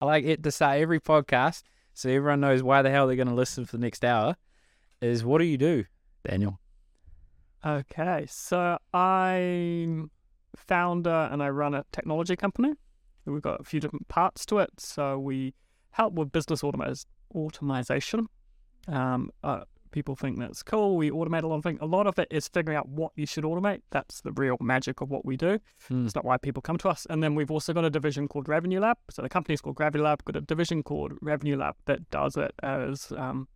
I like it to start every podcast so everyone knows why the hell they're going to listen for the next hour. Is what do you do, Daniel? Okay, so I'm founder and I run a technology company. We've got a few different parts to it. So we help with business automation. Um, uh, people think that's cool. We automate a lot of things. A lot of it is figuring out what you should automate. That's the real magic of what we do. Hmm. It's not why people come to us. And then we've also got a division called Revenue Lab. So the company's called Gravity Lab. Got a division called Revenue Lab that does it as um,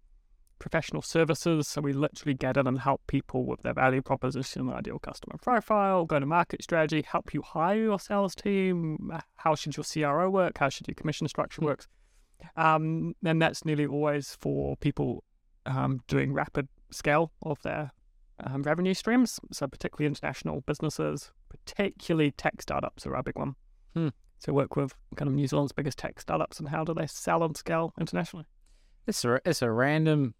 professional services. So we literally get in and help people with their value proposition, ideal customer profile, go to market strategy, help you hire your sales team. How should your CRO work? How should your commission structure Hmm. work? Um, and that's nearly always for people um, doing rapid scale of their um, revenue streams. So particularly international businesses, particularly tech startups are our big one. Hmm. So work with kind of New Zealand's biggest tech startups and how do they sell and scale internationally. It's a it's a random,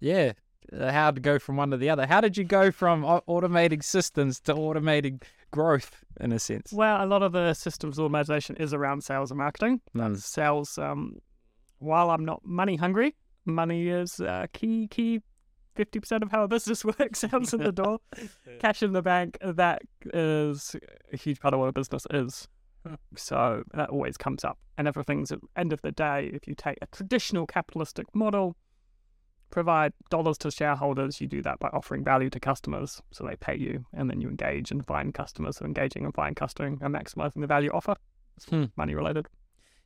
yeah. uh, How to go from one to the other? How did you go from automating systems to automating growth in a sense? Well, a lot of the systems automation is around sales and marketing. Mm. Sales, um, while I'm not money hungry, money is uh, key, key 50% of how a business works. Sales in the door, cash in the bank. That is a huge part of what a business is. So that always comes up. And everything's at the end of the day, if you take a traditional capitalistic model, provide dollars to shareholders, you do that by offering value to customers. So they pay you and then you engage and find customers. So engaging and find customers and maximizing the value offer. It's Hmm. money related.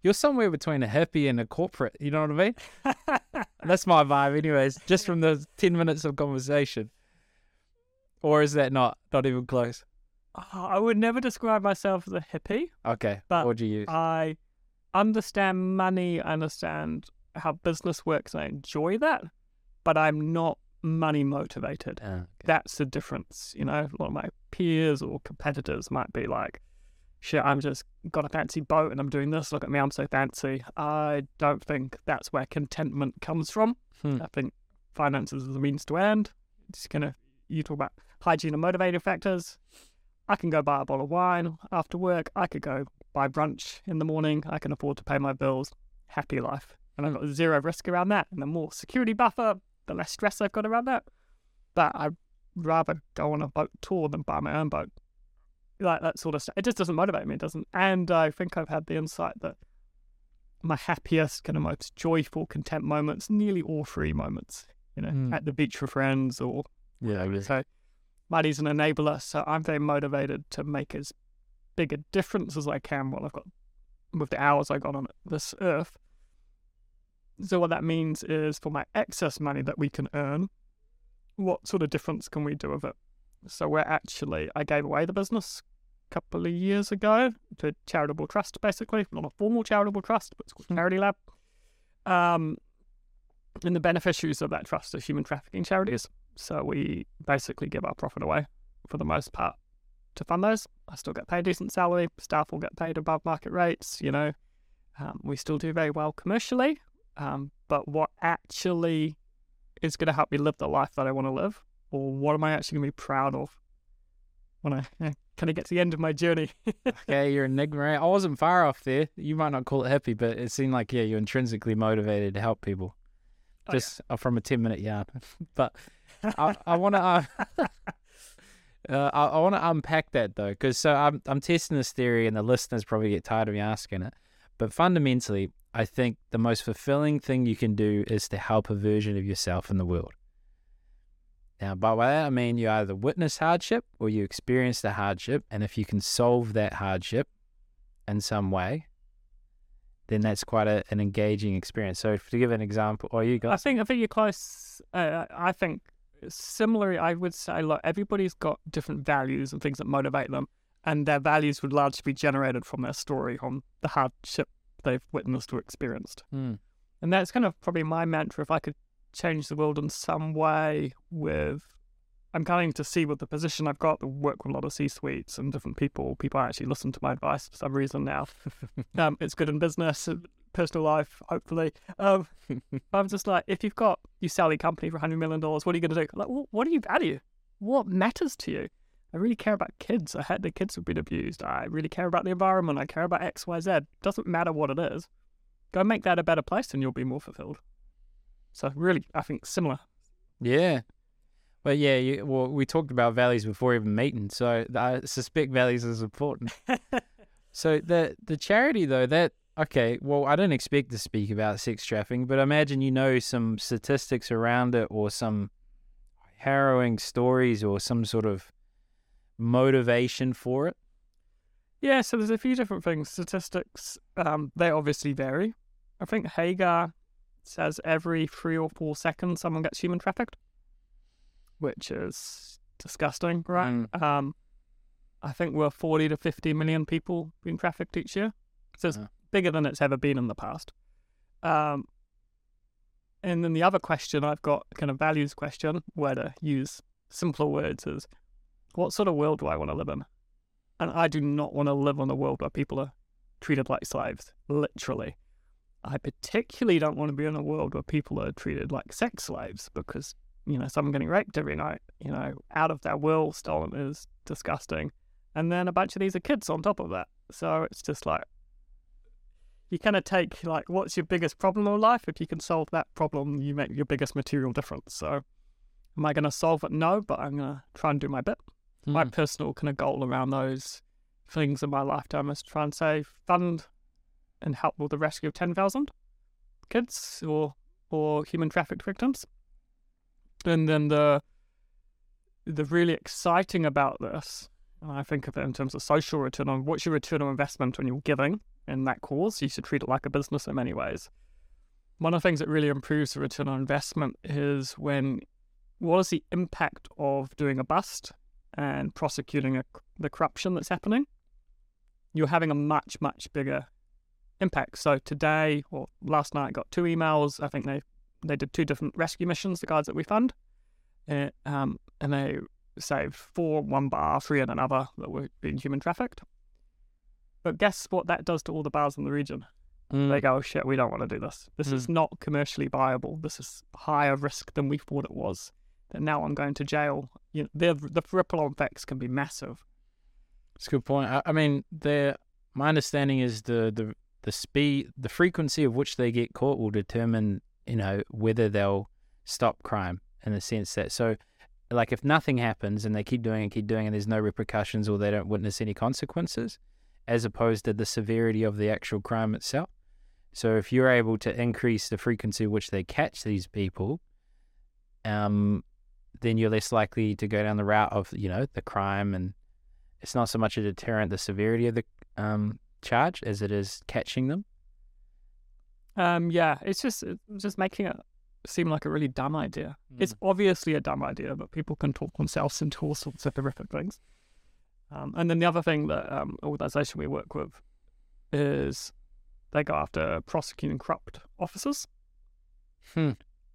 You're somewhere between a hippie and a corporate. You know what I mean? That's my vibe, anyways. Just from the ten minutes of conversation. Or is that not not even close? Oh, I would never describe myself as a hippie. Okay. But what would you use? I understand money, I understand how business works, and I enjoy that, but I'm not money motivated. Ah, okay. That's the difference. You know, a lot of my peers or competitors might be like, shit, I'm just got a fancy boat and I'm doing this. Look at me, I'm so fancy. I don't think that's where contentment comes from. Hmm. I think finances is a means to end. It's gonna, you talk about hygiene and motivating factors. I can go buy a bottle of wine after work. I could go buy brunch in the morning. I can afford to pay my bills. Happy life. And I've got zero risk around that. And the more security buffer, the less stress I've got around that. But I'd rather go on a boat tour than buy my own boat. Like that sort of stuff. It just doesn't motivate me. It doesn't. And I think I've had the insight that my happiest, kind of most joyful, content moments, nearly all free moments, you know, Mm. at the beach with friends or Yeah, I so money's an enabler. So I'm very motivated to make as big a difference as I can while I've got with the hours I got on this earth. So what that means is for my excess money that we can earn, what sort of difference can we do with it? So we're actually I gave away the business couple of years ago to a charitable trust, basically. Not a formal charitable trust, but it's called Hmm. Charity Lab. Um and the beneficiaries of that trust are human trafficking charities. So we basically give our profit away for the most part to fund those. I still get paid a decent salary. Staff will get paid above market rates. You know, um, we still do very well commercially. Um, but what actually is going to help me live the life that I want to live, or what am I actually going to be proud of when I kind of get to the end of my journey? Okay, you're enigma. I wasn't far off there. You might not call it hippie, but it seemed like yeah, you're intrinsically motivated to help people. Oh, yeah. Just uh, from a ten minute yarn. but I, I want to. Uh, uh, I, I want to unpack that though, because so I'm I'm testing this theory, and the listeners probably get tired of me asking it. But fundamentally, I think the most fulfilling thing you can do is to help a version of yourself in the world. Now, by that I mean you either witness hardship or you experience the hardship, and if you can solve that hardship in some way, then that's quite a, an engaging experience. So, to give an example, or you guys, I think I think you're close. Uh, I think similarly, I would say, look, everybody's got different values and things that motivate them, and their values would largely be generated from their story on the hardship they've witnessed or experienced. Hmm. And that's kind of probably my mantra. If I could change the world in some way, with I'm coming to see with the position I've got, to work with a lot of C-suites and different people. People actually listen to my advice for some reason now. um, it's good in business, personal life, hopefully. Um, I'm just like, if you've got you sell your company for hundred million dollars, what are you going to do? Like, well, what do you value? What matters to you? I really care about kids. I had the kids have been abused. I really care about the environment. I care about X, Y, Z. Doesn't matter what it is. go make that a better place, and you'll be more fulfilled. So really, I think similar. Yeah. But yeah, you, well, we talked about values before even meeting, so I suspect values is important. so the the charity though, that okay, well, I don't expect to speak about sex trafficking, but I imagine you know some statistics around it or some harrowing stories or some sort of motivation for it. Yeah, so there's a few different things. Statistics, um, they obviously vary. I think Hagar says every three or four seconds someone gets human trafficked, which is disgusting, right? Mm. Um, I think we're 40 to 50 million people being trafficked each year. So it's Yeah. bigger than it's ever been in the past. Um, and then the other question I've got, kind of values question, where to use simpler words, is what sort of world do I want to live in? And I do not want to live in a world where people are treated like slaves, literally. I particularly don't want to be in a world where people are treated like sex slaves because, you know, someone getting raped every night, you know, out of their will, stolen is disgusting. And then a bunch of these are kids on top of that. So it's just like, you kind of take, like, what's your biggest problem in life? If you can solve that problem, you make your biggest material difference. So am I going to solve it? No, but I'm going to try and do my bit my Mm. personal kind of goal around those things in my lifetime is to try and say fund and help with the rescue of 10,000 kids or or human trafficked victims. And then the the really exciting about this, and I think of it in terms of social return on what's your return on investment when you're giving in that cause. You should treat it like a business in many ways. One of the things that really improves the return on investment is when what is the impact of doing a bust and prosecuting a, the corruption that's happening, you're having a much, much bigger impact. So today or last night, I got two emails. I think they they did two different rescue missions, the guys that we fund, uh, um, and they saved four one bar, three in another that were being human trafficked. But guess what that does to all the bars in the region? Mm. They go, oh, shit, we don't want to do this. This is not commercially viable. This is higher risk than we thought it was. That now I'm going to jail. You know, the the ripple effects can be massive. It's a good point. I, I mean, the my understanding is the, the the speed, the frequency of which they get caught will determine, you know, whether they'll stop crime. In the sense that, so, like, if nothing happens and they keep doing and keep doing and there's no repercussions or they don't witness any consequences, as opposed to the severity of the actual crime itself. So, if you're able to increase the frequency which they catch these people, um, then you're less likely to go down the route of, you know, the crime and it's not so much a deterrent the severity of the um, charge as it is catching them. Um, yeah, it's just it's just making it seem like a really dumb idea. It's obviously a dumb idea, but people can talk themselves into all sorts of horrific things. Um, and then the other thing that um, organisation we work with is they go after prosecuting corrupt officers. Hmm.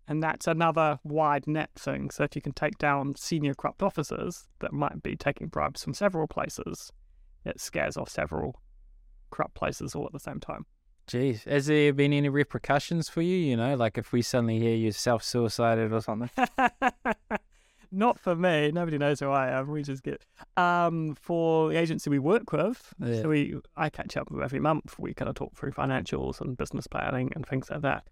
And that's another wide net thing. So if you can take down senior corrupt officers that might be taking bribes from several places, it scares off several corrupt places all at the same time. Jeez, has there been any repercussions for you? You know, like if we suddenly hear you self suicided or something. Not for me. Nobody knows who I am. We just get um for the agency we work with. Yeah. So we I catch up with every month. We kind of talk through financials and business planning and things like that.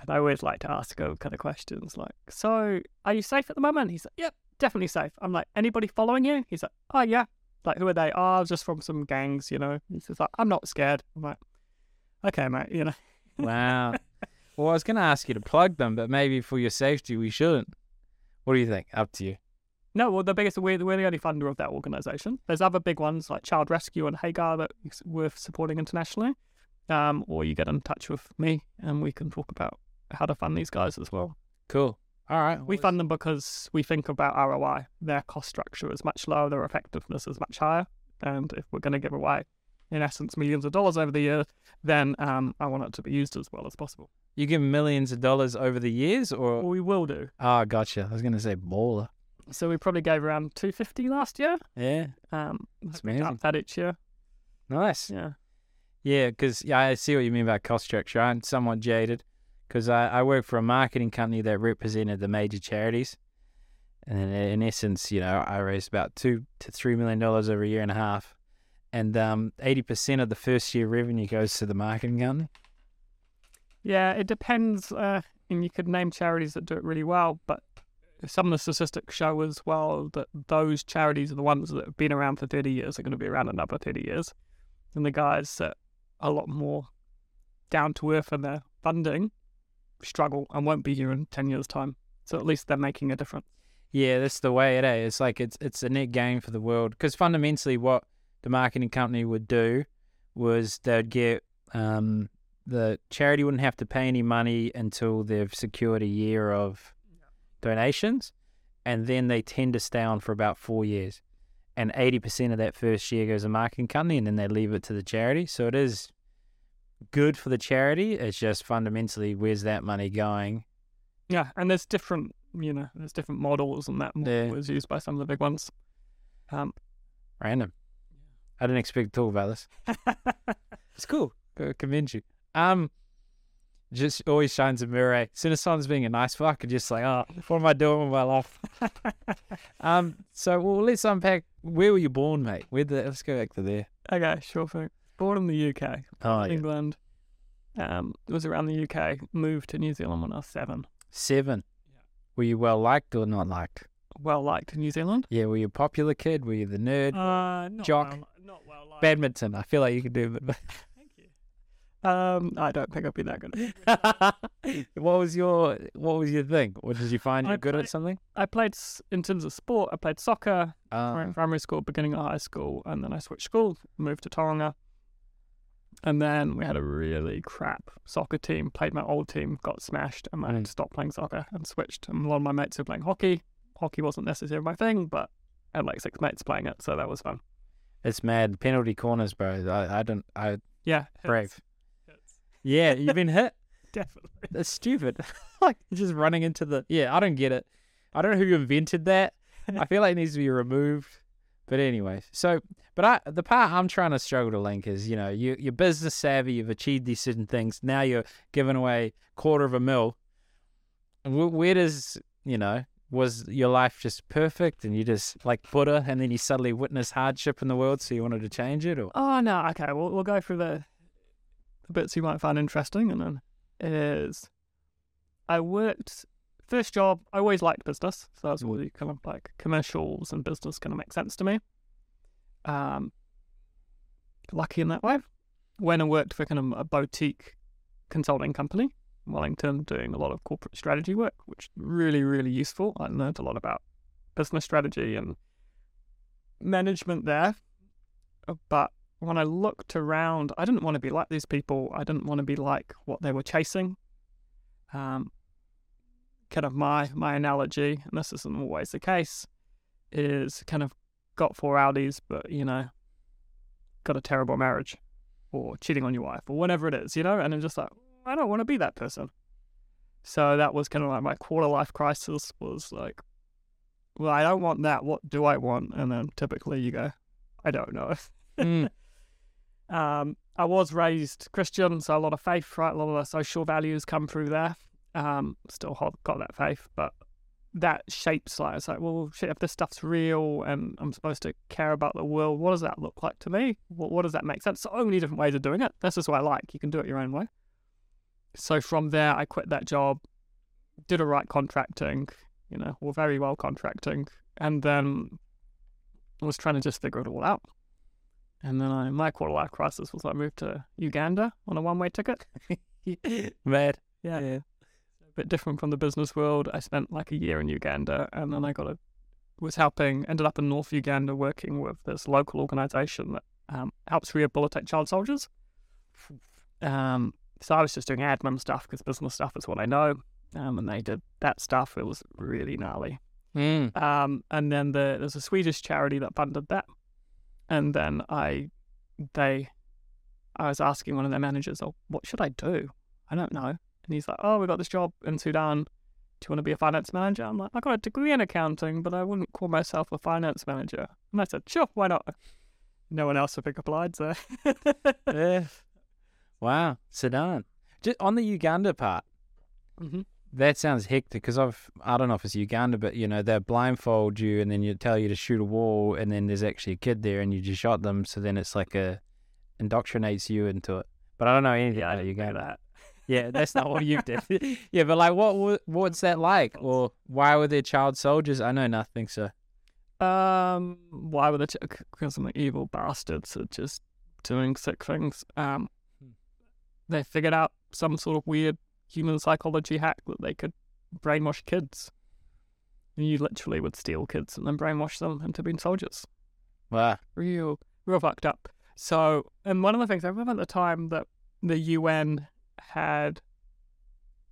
And I always like to ask her kind of questions like, "So, are you safe at the moment?" He's like, "Yep, definitely safe." I'm like, "Anybody following you?" He's like, "Oh yeah." Like, who are they? Oh, just from some gangs, you know. He's just like, "I'm not scared." I'm like, "Okay, mate," you know. wow. Well, I was going to ask you to plug them, but maybe for your safety, we shouldn't. What do you think? Up to you. No, well, the biggest we're, we're the only funder of that organisation. There's other big ones like Child Rescue and Hagar that we're supporting internationally. Um, or you get in touch with me and we can talk about how to fund these guys as well. Cool. All right. We fund them because we think about ROI. Their cost structure is much lower, their effectiveness is much higher. And if we're going to give away, in essence, millions of dollars over the year, then um, I want it to be used as well as possible. You give millions of dollars over the years, or we will do. oh, gotcha. I was going to say baller. So we probably gave around 250 last year. Yeah, Um, That's hope we amazing. Up that each year. nice. Yeah. Yeah, because yeah, I see what you mean by cost structure. I'm somewhat jaded because I, I work for a marketing company that represented the major charities, and in essence, you know, I raised about two to three million dollars over a year and a half, and um, eighty percent of the first year revenue goes to the marketing company. Yeah, it depends. Uh, and you could name charities that do it really well, but some of the statistics show as well that those charities are the ones that have been around for 30 years are going to be around another 30 years. And the guys that are a lot more down to earth in their funding struggle and won't be here in 10 years' time. So at least they're making a difference. Yeah, that's the way it is. It's like it's it's a net gain for the world because fundamentally, what the marketing company would do was they'd get um, the charity wouldn't have to pay any money until they've secured a year of donations, and then they tend to stay on for about four years, and eighty percent of that first year goes to marketing company, and then they leave it to the charity. So it is good for the charity. It's just fundamentally where's that money going? Yeah, and there's different, you know, there's different models, and that model Yeah. is used by some of the big ones. Um, Random. I didn't expect to talk about this. It's cool. I commend you. Um, just always shines a mirror. Eh? As soon as someone's being a nice fuck, you're just like, oh, what am I doing with my life? um, so well, let's unpack. Where were you born, mate? Where the? Let's go back to there. okay, sure thing. Born in the UK, Oh, yeah. England. Um, was around the UK. Moved to New Zealand when I was seven. seven. Were you well liked or not liked? Well liked in New Zealand. Yeah, were you a popular kid? Were you the nerd? Uh, not Jock. Well, not well liked. Badminton. I feel like you could do it. Thank you. Um, I don't think I'd be that good. what was your What was your thing? Or did you find you good play- at something? I played in terms of sport. I played soccer, Uh, primary school, beginning of high school, and then I switched school, moved to Tauranga. And then we had a really crap soccer team. Played my old team, got smashed, and I Mm. stopped playing soccer and switched. And a lot of my mates were playing hockey. Hockey wasn't necessarily my thing, but I had like six mates playing it, so that was fun. it's mad. Penalty corners, bro. I, I don't. I Yeah, hits, brave. hits. Yeah, you've been hit. definitely. That's stupid. like just running into the. Yeah, I don't get it. I don't know who invented that. I feel like it needs to be removed. But anyway, so but I the part I'm trying to struggle to link is you know you you're business savvy. You've achieved these certain things. Now you're giving away quarter of a mil. Where does you know was your life just perfect and you just like Buddha and then you suddenly witness hardship in the world so you wanted to change it or Oh no, okay. We'll we'll go through the the bits you might find interesting, and then is. I worked first job. I always liked business, so that's really kind of like commercials and business kind of make sense to me. Um, lucky in that way. When I worked for kind of a boutique consulting company, in Wellington, doing a lot of corporate strategy work, which really really useful. I learned a lot about business strategy and management there. Uh, But when I looked around, I didn't want to be like these people. I didn't want to be like what they were chasing. Um, kind of my my analogy, and this isn't always the case, is kind of got four Audis, but you know, got a terrible marriage, or cheating on your wife, or whatever it is, you know. And I'm just like, I don't want to be that person. So that was kind of like my quarter life crisis. Was like, well, I don't want that. What do I want? And then typically you go, I don't know. Mm. Um, I was raised Christian, so a lot of faith, right? A lot of the social values come through there. Um, still hold, got that faith, but that shapes like it's like, well, shit, if this stuff's real and I'm supposed to care about the world, what does that look like to me? What, what does that make sense? So many different ways of doing it. That's just what I like. You can do it your own way. So from there, I quit that job, did a right contracting, you know, or very well contracting, and then I was trying to just figure it all out. And then I, my quarter life crisis was I moved to Uganda on a one way ticket. Mad. Yeah. A bit different from the business world. I spent like a year in Uganda and then I got a, was helping, ended up in North Uganda working with this local organization that um, helps rehabilitate child soldiers. Um, so I was just doing admin stuff because business stuff is what I know. Um, and they did that stuff. It was really gnarly. Mm. Um, and then the, there's a Swedish charity that funded that. And then I, they, I was asking one of their managers, "Oh, what should I do? I don't know." And he's like, "Oh, we got this job in Sudan. Do you want to be a finance manager?" I'm like, "I got a degree in accounting, but I wouldn't call myself a finance manager." And I said, "Sure, why not?" No one else would pick up lines there. Yeah. Wow. Sudan. Just on the Uganda part, hmm that sounds hectic because I've, I don't know if it's Uganda, but you know, they blindfold you and then you tell you to shoot a wall and then there's actually a kid there and you just shot them. So then it's like a, indoctrinates you into it. But I don't know anything Yeah, about Uganda. Yeah, that's not what you did. yeah, but like, what what's that like, or why were there child soldiers? I know nothing, so Um, why were the because some evil bastards are just doing sick things. Um, Hmm. they figured out some sort of weird human psychology hack that they could brainwash kids. And you literally would steal kids and then brainwash them into being soldiers. wow. Real, real fucked up. So, and one of the things I remember at the time that the UN had,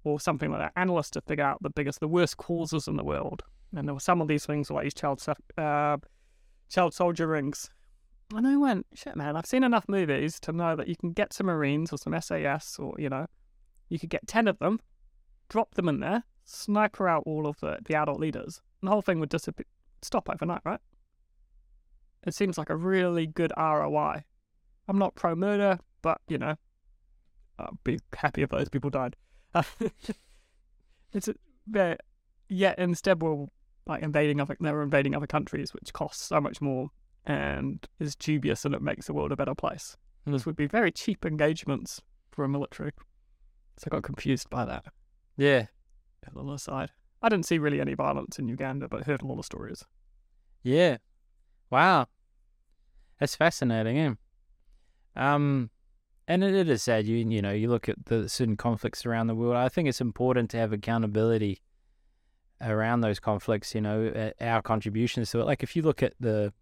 or something like that, analysts to figure out the biggest, the worst causes in the world. And there were some of these things like these child, uh, child soldier rings. And I went, shit, man, I've seen enough movies to know that you can get some Marines or some SAS or, you know, you could get 10 of them, drop them in there, sniper out all of the, the adult leaders, and the whole thing would disappear, stop overnight, right? It seems like a really good ROI. I'm not pro murder, but, you know, I'd be happy if those people died. it's a, yet instead we're like invading other, they're invading other countries, which costs so much more and is dubious and it makes the world a better place. And this would be very cheap engagements for a military. So I got confused by that Yeah, on the side. I didn't see really any violence in Uganda, but heard a lot of stories. yeah. Wow, that's fascinating. Eh? Um, and it, it is sad. You you know you look at the certain conflicts around the world. I think it's important to have accountability around those conflicts. You know, our contributions to it. Like if you look at the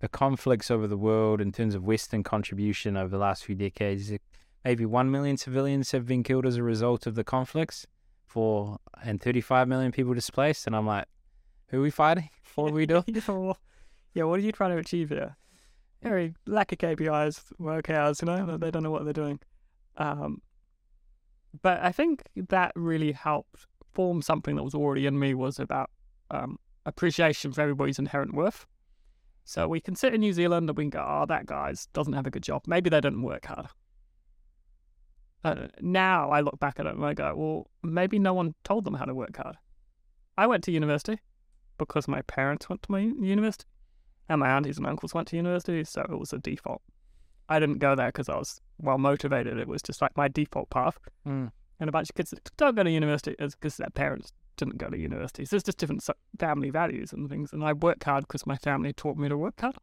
the conflicts over the world in terms of Western contribution over the last few decades, maybe one million civilians have been killed as a result of the conflicts, for and 35 million people displaced. And I'm like, who are we fighting? What are we doing? yeah, what are you trying to achieve here? Very lack of KPIs, work hours, you know, they don't know what they're doing. Um, but I think that really helped form something that was already in me was about um, appreciation for everybody's inherent worth. So we can sit in New Zealand and we can go, oh, that guy doesn't have a good job. Maybe they didn't work hard. Now I look back at it and I go, well, maybe no one told them how to work hard. I went to university because my parents went to my university and my aunties and uncles went to university, so it was a default. I didn't go there because I was well motivated. It was just like my default path. Mm. And a bunch of kids that don't go to university is because their parents didn't go to university. So it's just different family values and things. And I work hard because my family taught me to work hard.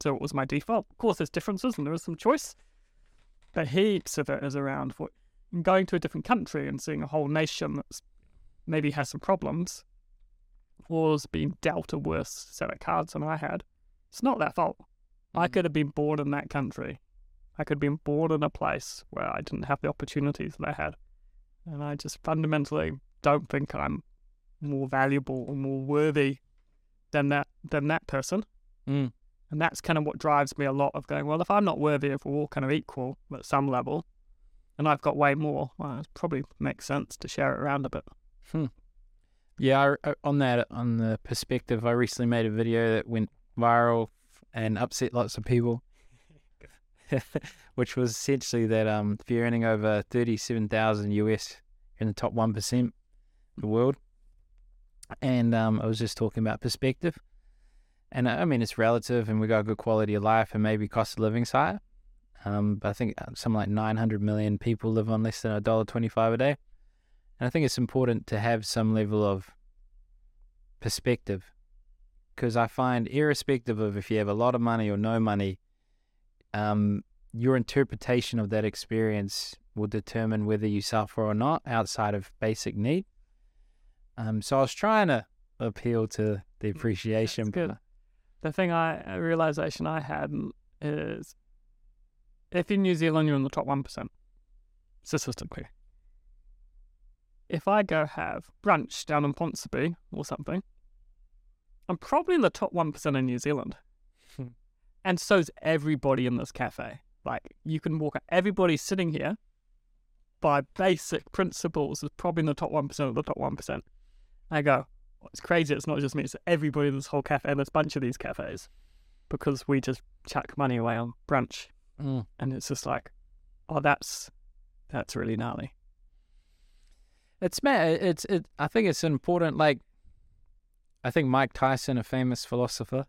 So it was my default. Of course, there's differences and there is some choice. But heaps of it is around what, going to a different country and seeing a whole nation that's maybe has some problems has been dealt a worse set of cards than I had. It's not their fault. I Mhm. could have been born in that country. I could have been born in a place where I didn't have the opportunities that I had. And I just fundamentally don't think I'm more valuable or more worthy than that than that person. Mm. And that's kind of what drives me a lot of going, well, if I'm not worthy, if we're all kind of equal at some level, and I've got way more, well, it probably makes sense to share it around a bit. Yeah, I, on that, on the perspective, I recently made a video that went viral and upset lots of people, which was essentially that um, if you're earning over thirty-seven thousand US, in the top one percent of the world. And um, I was just talking about perspective, and I I mean it's relative, and we got a good quality of life, and maybe cost of living's higher. Um, but I think uh, something like nine hundred million people live on less than a dollar twenty-five a day. And I think it's important to have some level of perspective because I find, irrespective of if you have a lot of money or no money, um, your interpretation of that experience will determine whether you suffer or not outside of basic need. Um, so I was trying to appeal to the appreciation. good. The thing I, a realization I had is if in New Zealand you're in the top 1%, statistically, if I go have brunch down in Ponsonby or something, I'm probably in the top 1% in New Zealand. Hmm. and so's everybody in this cafe. Like, you can walk, everybody sitting here by basic principles is probably in the top 1% of the top 1%. I go, well, it's crazy. It's not just me, it's everybody in this whole cafe and this bunch of these cafes because we just chuck money away on brunch. Mm. And it's just like, oh, that's that's really gnarly. It's man, it's it. I think it's important. Like, I think Mike Tyson, a famous philosopher,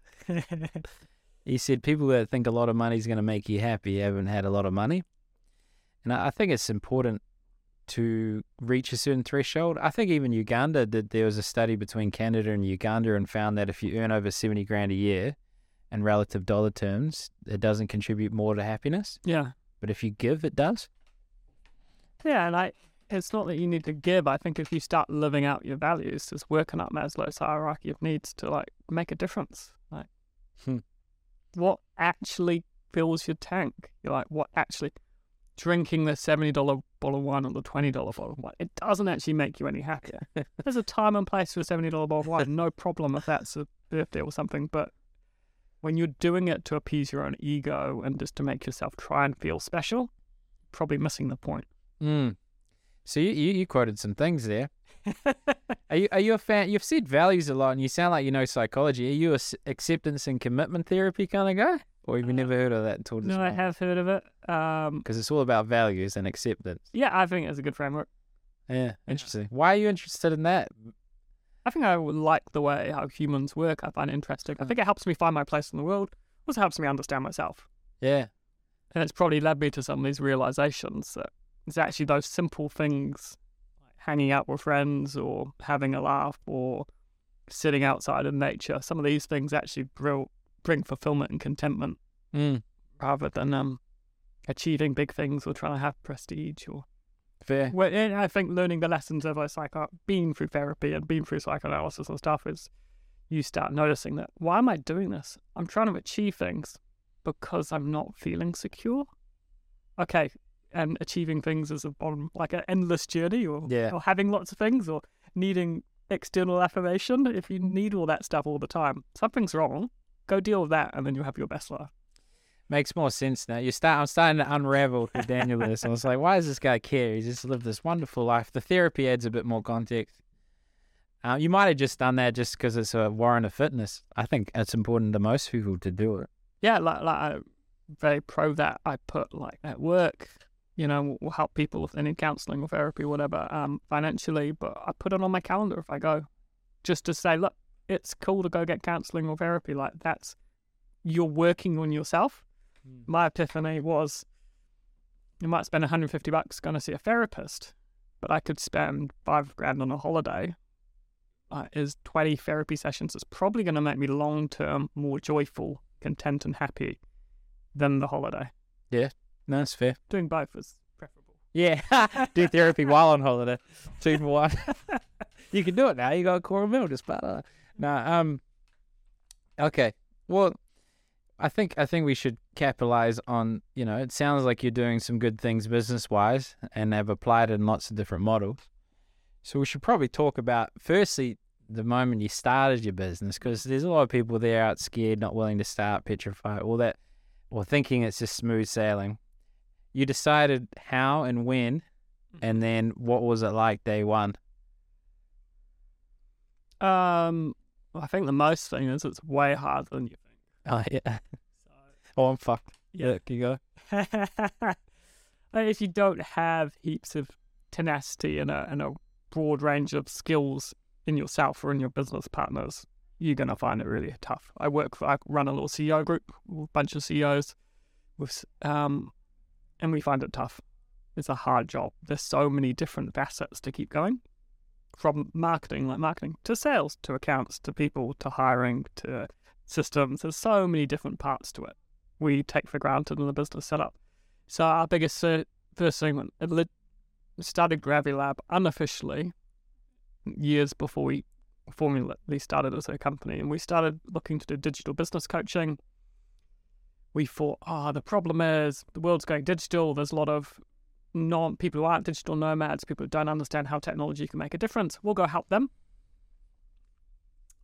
he said people that think a lot of money is going to make you happy haven't had a lot of money, and I, I think it's important to reach a certain threshold. I think even Uganda did. There was a study between Canada and Uganda and found that if you earn over seventy grand a year, in relative dollar terms, it doesn't contribute more to happiness. Yeah. But if you give, it does. Yeah, and I it's not that you need to give. I think if you start living out your values, just working up Maslow's hierarchy of needs to like make a difference. Like Hmm. what actually fills your tank? You're like, what actually drinking the seventy dollar bottle of wine or the twenty dollar bottle of wine, it doesn't actually make you any happier. There's a time and place for a seventy dollar bottle of wine, no problem if that's a birthday or something, but when you're doing it to appease your own ego and just to make yourself try and feel special, probably missing the point. Mm. So you, you, you quoted some things there. Are you are you a fan? You've said values a lot, and you sound like you know psychology. Are you a s- acceptance and commitment therapy kind of guy, or have you never heard of that until No, I have heard of it. Um, Because it's all about values and acceptance. yeah, I think it's a good framework. Yeah, interesting. Why are you interested in that? I think I like the way how humans work. I find it interesting. I think it helps me find my place in the world. Also helps me understand myself. Yeah, And it's probably led me to some of these realizations that it's actually those simple things, like hanging out with friends or having a laugh or sitting outside in nature. Some of these things actually bring, bring fulfillment and contentment mm, rather than um, achieving big things or trying to have prestige or fair. Well, and I think learning the lessons of a psycho, being through therapy and being through psychoanalysis and stuff is you start noticing that why am I doing this? I'm trying to achieve things because I'm not feeling secure. Okay, and achieving things is a on like an endless journey, or Yeah. or having lots of things, or needing external affirmation. If you need all that stuff all the time, something's wrong. Go deal with that, and then you'll have your best life. Makes more sense now. You start. I'm starting to unravel who Daniel is. I was like, why does this guy care? He's just lived this wonderful life. The therapy adds a bit more context. Uh, you might have just done that just because it's a warrant of fitness. I think it's important to most people to do it. yeah, like like I'm very pro that. I put like at work, you know, will help people with any counselling or therapy, or whatever, um, financially. But I put it on my calendar if I go, just to say, look, it's cool to go get counselling or therapy. Like that's you're working on yourself. My epiphany was, you might spend 150 bucks going to see a therapist, but I could spend five grand on a holiday. Uh, is 20 therapy sessions is probably going to make me long term more joyful, content, and happy than the holiday. No, that's fair. Doing both is preferable. Yeah, do therapy while on holiday. Two for one. you can do it now. You got a core meal, just but uh, nah. Um. Okay. Well, I think I think we should capitalize on. You know, it sounds like you're doing some good things business wise, and have applied it in lots of different models. So we should probably talk about firstly the moment you started your business, because there's a lot of people there out scared, not willing to start, petrified, all that, or thinking it's just smooth sailing you decided how and when, and then what was it like day one? Um, I think the most thing is it's way harder than you think. Oh yeah. Oh, I'm fucked. Yeah. Yeah, you go. If you don't have heaps of tenacity and a, and a broad range of skills in yourself or in your business partners, you're going to find it really tough. I work for, I run a little CEO group with a bunch of CEOs, with, um, and we find it tough. It's a hard job. There's so many different facets to keep going from marketing, like marketing, to sales, to accounts, to people, to hiring, to systems. There's so many different parts to it we take for granted in the business setup. So our biggest uh, first thing it started Gravity Lab unofficially years before we formally started as a company, and we started looking to do digital business coaching. We thought, oh, the problem is the world's going digital. There's a lot of non people who aren't digital nomads, people who don't understand how technology can make a difference. We'll go help them.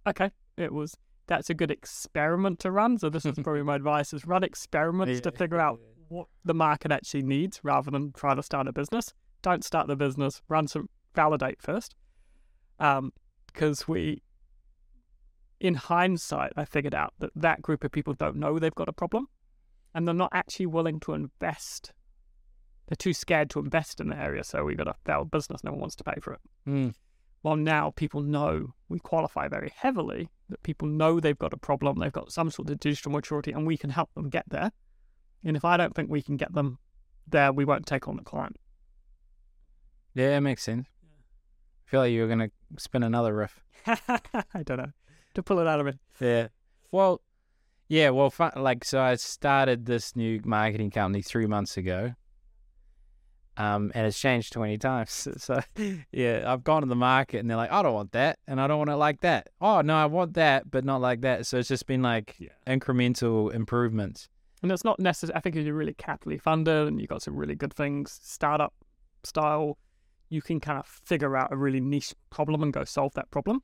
Okay, it was that's a good experiment to run. So this is probably my advice: is run experiments to figure out what the market actually needs, rather than try to start a business. Don't start the business. Run some validate first, um, because we, in hindsight, I figured out that that group of people don't know they've got a problem, and they're not actually willing to invest. They're too scared to invest in the area, so we've got a failed business. No one wants to pay for it. Mm. Well, now people know we qualify very heavily that people know they've got a problem, they've got some sort of digital maturity, and we can help them get there. And if I don't think we can get them there, we won't take on the client. Yeah, it makes sense. I feel like you were gonna spin another riff. I don't know. To pull it out of it. Yeah. Well, yeah. Well, fun, like so, I started this new marketing company three months ago. Um, and it's changed twenty times. So, yeah, I've gone to the market and they're like, I don't want that, and I don't want it like that. Oh no, I want that, but not like that. So it's just been like Yeah. incremental improvements. And it's not necessary. I think if you're really capitally funded and you've got some really good things, startup style, you can kind of figure out a really niche problem and go solve that problem.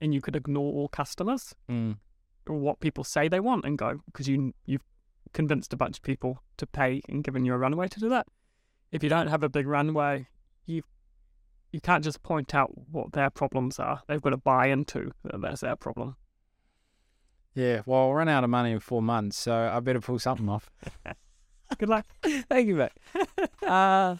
And you could ignore all customers Mm. Or what people say they want and go because you you've convinced a bunch of people to pay and given you a runway to do that. If you don't have a big runway, you you can't just point out what their problems are. They've got to buy into that that's their problem. Yeah. Well, I'll run out of money in four months, so I better pull something off. Good luck. Thank you, mate. uh,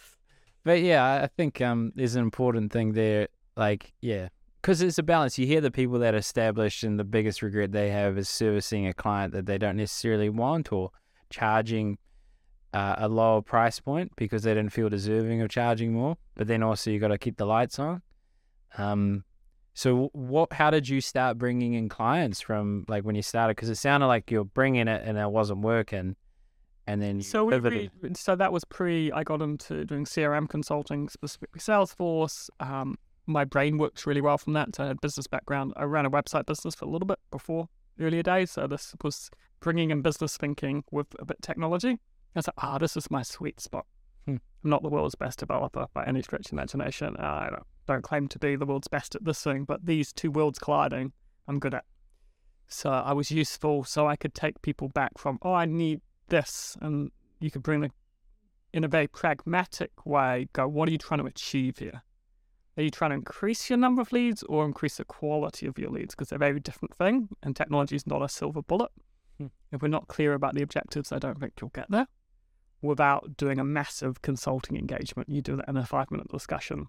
but yeah, I- I think um, there's an important thing there. Like, yeah, because it's a balance. You hear the people that are established, and the biggest regret they have is servicing a client that they don't necessarily want, or charging uh, a lower price point because they didn't feel deserving of charging more. But then also you got to keep the lights on. Um, so what? How did you start bringing in clients from like when you started? Because it sounded like you're bringing it and it wasn't working, and then So we, we- so that was pre. I got into doing CRM consulting, specifically Salesforce. Um, my brain works really well from that. So I had a business background. I ran a website business for a little bit before earlier days. So this was bringing in business thinking with a bit of technology. I was like, ah, this is my sweet spot. Hmm. I'm not the world's best developer by any stretch of imagination. I don't, don't claim to be the world's best at this thing, but these two worlds colliding, I'm good at. So I was useful, so I could take people back from, oh, I need this, and you could bring the, in a very pragmatic way, go, what are you trying to achieve here? Are you trying to increase your number of leads or increase the quality of your leads? Because they're a very different thing, and technology is not a silver bullet. Hmm. If we're not clear about the objectives, I don't think you'll get there without doing a massive consulting engagement. You do that in a five minute discussion.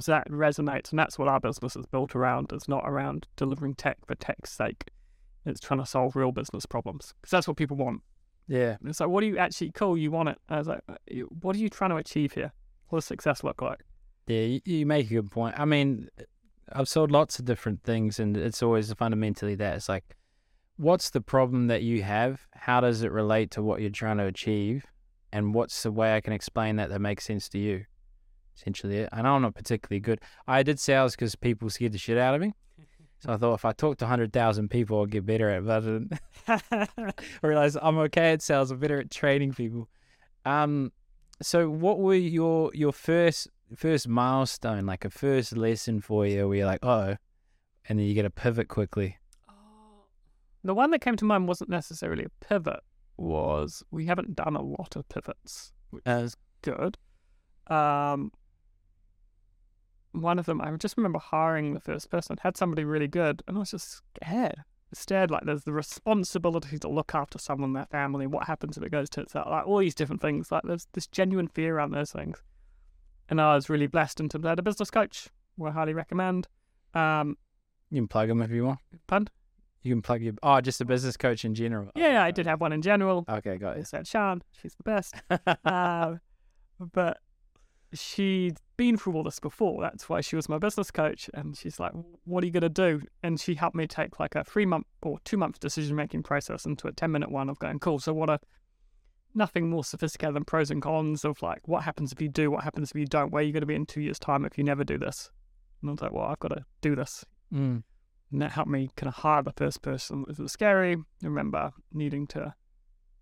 So that resonates, and that's what our business is built around. It's not around delivering tech for tech's sake. It's trying to solve real business problems because that's what people want. Yeah. It's like, what do you actually cool? You want it? I was like, uh, what are you trying to achieve here? What does success look like? Yeah, you, you make a good point. I mean, I've sold lots of different things, and it's always fundamentally that. It's like, what's the problem that you have? How does it relate to what you're trying to achieve? And what's the way I can explain that that makes sense to you? Essentially, it. Know I'm not particularly good. I did sales because people scared the shit out of me. So I thought if I talked to 100,000 people, I'd get better at it. But I didn't. I realized I'm okay at sales. I'm better at training people. Um, so what were your your first first milestone, like a first lesson for you, where you're like, oh, and then you get a pivot quickly. the one that came to mind wasn't necessarily a pivot. Was we haven't done a lot of pivots, which Uh, is good. Um, one of them, I just remember hiring the first person, had somebody really good, and I was just scared. Scared, like there's the responsibility to look after someone, their family. What happens if it goes tits out? Like all these different things. Like there's this genuine fear around those things. And I was really blessed in terms I had a business coach, who I highly recommend. Um, you can plug them if you want. pardon? You can plug your oh, just a business coach in general. Yeah, yeah, I did have one in general. Okay, got it. said, Sean, she's the best. uh, but she'd been through all this before. That's why she was my business coach. And she's like, What are you going to do? And she helped me take like a three month or two month decision making process into a 10 minute one of going, Cool. So, what are nothing more sophisticated than pros and cons of like, what happens if you do? What happens if you don't? Where you're you going to be in two years' time if you never do this? And I was like, Well, I've got to do this. Mm. And that helped me kind of hire the first person. It was scary. I remember needing to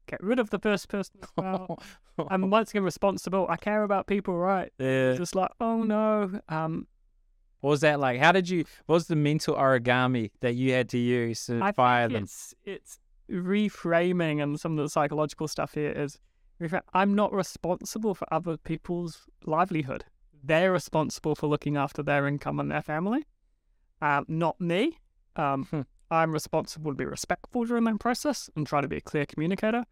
get rid of the first person as well. I'm once again responsible. I care about people, right? yeah. Just like, oh no. Um, What was that like? How did you? What was the mental origami that you had to use to I fire think them? it's it's reframing, and some of the psychological stuff here is, I'm not responsible for other people's livelihood. They're responsible for looking after their income and their family, um, not me. Um, Hmm. I'm responsible to be respectful during that process and try to be a clear communicator.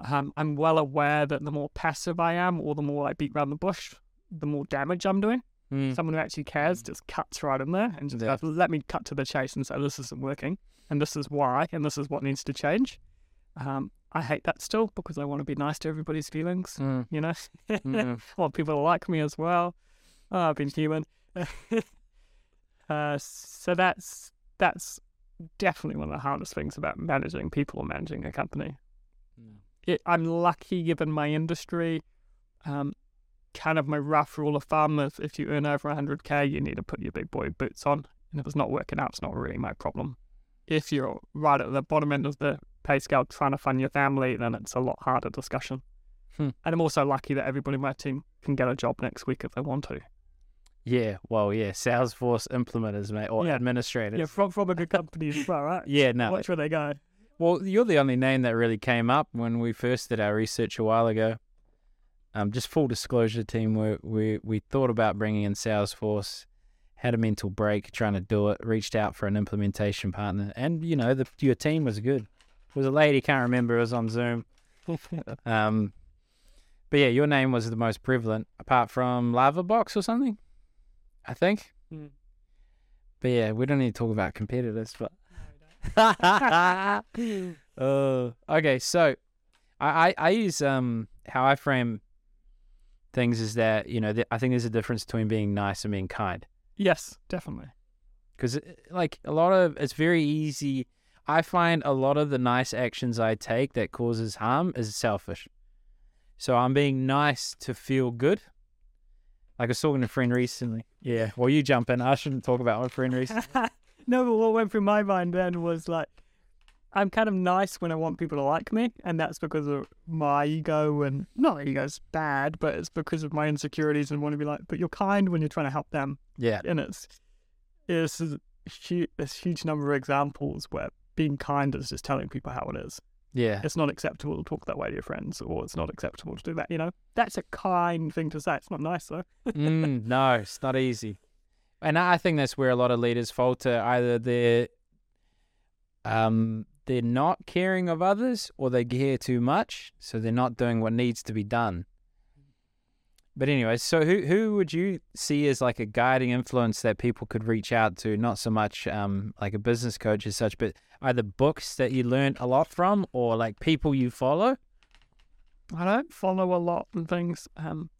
Um, I'm well aware that the more passive I am, or the more I beat around the bush, the more damage I'm doing. Mm. Someone who actually cares just cuts right in there and just Yeah. goes, let me cut to the chase and say, this isn't working, and this is why, and this is what needs to change. Um, I hate that still because I want to be nice to everybody's feelings, Mm. you know? Mm. I want people to like me as well. Oh, I've been human. uh, so that's that's definitely one of the hardest things about managing people or managing a company. It, I'm lucky given my industry. Um, kind of my rough rule of thumb is if you earn over 100k, you need to put your big boy boots on. And if it's not working out, it's not really my problem. If you're right at the bottom end of the pay scale trying to fund your family, then it's a lot harder discussion. Hmm. And I'm also lucky that everybody in my team can get a job next week if they want to. Yeah, well, yeah, Salesforce implementers, mate, or Yeah. administrators. Yeah, from, from a good company as well, right? Yeah, no. Watch where they go. Well, you're the only name that really came up when we first did our research a while ago. Um, just full disclosure, team, we we we thought about bringing in Salesforce, had a mental break trying to do it, reached out for an implementation partner, and you know the your team was good. It was a lady, can't remember, it was on Zoom. Um, but yeah, your name was the most prevalent, apart from Lava Box or something, I think. Hmm. But yeah, we don't need to talk about competitors, but. uh, okay, so I, I, I use um how I frame things is that you know th- I think there's a difference between being nice and being kind yes, definitely. because uh, like a lot of it's very easy. I find a lot of the nice actions I take that causes harm is selfish. So I'm being nice to feel good. Like I was talking to a friend recently. Yeah, well you jump in. I shouldn't talk about my friend recently. no, but what went through my mind then was like, I'm kind of nice when I want people to like me, and that's because of my ego and not that ego's bad, but it's because of my insecurities and want to be like. But you're kind when you're trying to help them, yeah, and it's it's a huge, this huge number of examples where being kind is just telling people how it is. yeah, It's not acceptable to talk that way to your friends, or it's not acceptable to do that. You know, that's a kind thing to say. It's not nice though. mm, no, it's not easy. And I think that's where a lot of leaders falter. Either they're um they're not caring of others or they care too much, so they're not doing what needs to be done. But anyway, so who who would you see as like a guiding influence that people could reach out to? Not so much um like a business coach as such, but either books that you learned a lot from or like people you follow. I don't follow a lot and things. Um,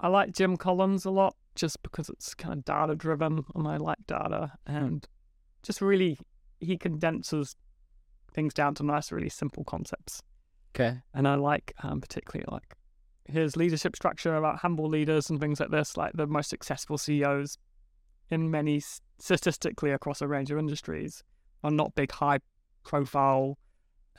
I like Jim Collins a lot just because it's kind of data driven and I like data and just really he condenses things down to nice, really simple concepts. Okay. And I like um, particularly like his leadership structure about humble leaders and things like this, like the most successful CEOs in many statistically across a range of industries are not big, high profile,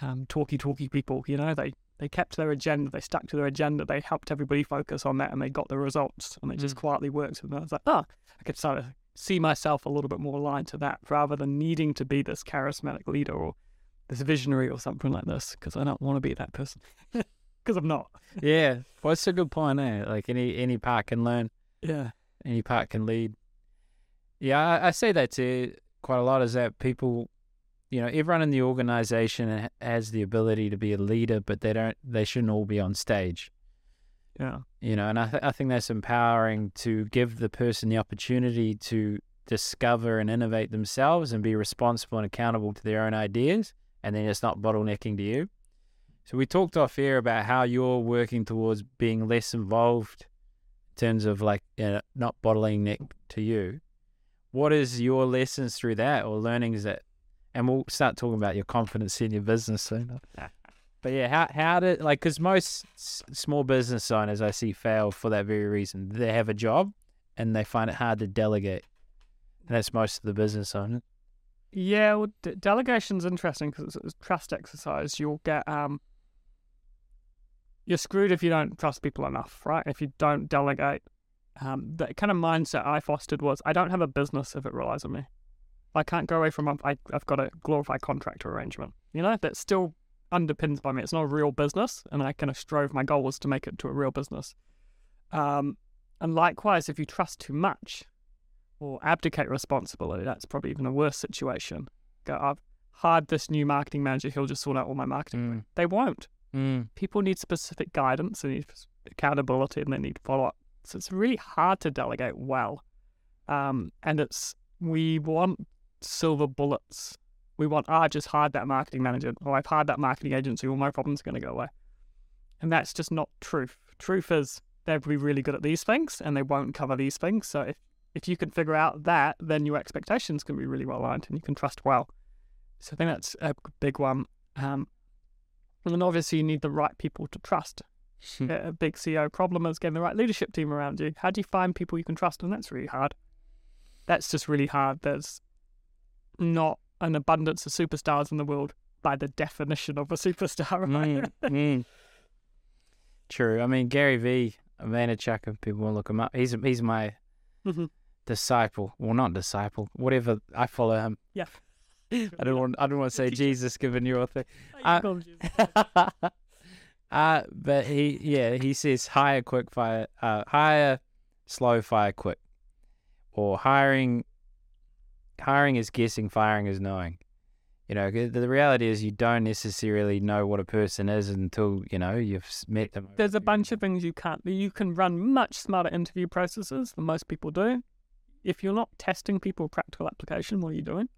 um, talky talky people. You know, they they kept their agenda, they stuck to their agenda, they helped everybody focus on that, and they got the results, and just Mm. quietly worked. And I was like, oh, I could sort of see myself a little bit more aligned to that, rather than needing to be this charismatic leader or this visionary or something like this, because I don't want to be that person, because I'm not. Yeah. Well, it's a good point, eh? Like any any part can learn. Yeah. any part can lead. Yeah, I, I say that to quite a lot is that people, you know, everyone in the organization has the ability to be a leader, but they don't, they shouldn't all be on stage, Yeah. you know, and I, th- I think that's empowering to give the person the opportunity to discover and innovate themselves and be responsible and accountable to their own ideas, and then it's not bottlenecking to you. So we talked off air about how you're working towards being less involved in terms of like you know, not bottling neck to you. What is your lessons through that or learnings that, and we'll start talking about your confidence in your business soon. But yeah, how how did like because most s- small business owners I see fail for that very reason. They have a job and they find it hard to delegate, and that's most of the business owners. Yeah, well, d- delegation's interesting because it's a trust exercise. You'll get um, you're screwed if you don't trust people enough, right? If you don't delegate, um, the kind of mindset I fostered was I don't have a business if it relies on me. I can't go away from a- I, I've I've got a glorified contractor arrangement. You know that's still underpins by me. It's not a real business, and I kind of strove my goal was to make it to a real business. Um, and likewise, if you trust too much, or abdicate responsibility, that's probably even a worse situation. Go, I've hired this new marketing manager, he'll just sort out all my marketing. Mm. They won't. Mm. People need specific guidance, they need accountability, and they need follow up. So it's really hard to delegate well. Um, and it's, we want silver bullets. We want, ah, I just hired that marketing manager, or I've hired that marketing agency, all my problems are going to go away. And that's just not truth. Truth is, they'll be really good at these things and they won't cover these things. So if, if you can figure out that, then your expectations can be really well aligned and you can trust well. So I think that's a big one. Um, and then obviously you need the right people to trust. Hmm. a big CEO problem is getting the right leadership team around you. How do you find people you can trust? And that's really hard. That's just really hard. There's not an abundance of superstars in the world by the definition of a superstar. Right? Mm, mm. True. I mean, Gary V. Vaynerchuk, if people want to look him up, he's he's my Mhm. disciple. Well, not disciple. Whatever. I follow him. Yeah. I don't want. I don't want to say Jesus giving you a thing. I Uh, uh, but he, yeah, he says hire quick fire, uh, hire slow fire quick, or hiring, hiring is guessing, firing is knowing. You know, the reality is you don't necessarily know what a person is until you know you've met them. There's a bunch of things you can't. You can run much smarter interview processes than most people do. If you're not testing people practical application, what are you doing?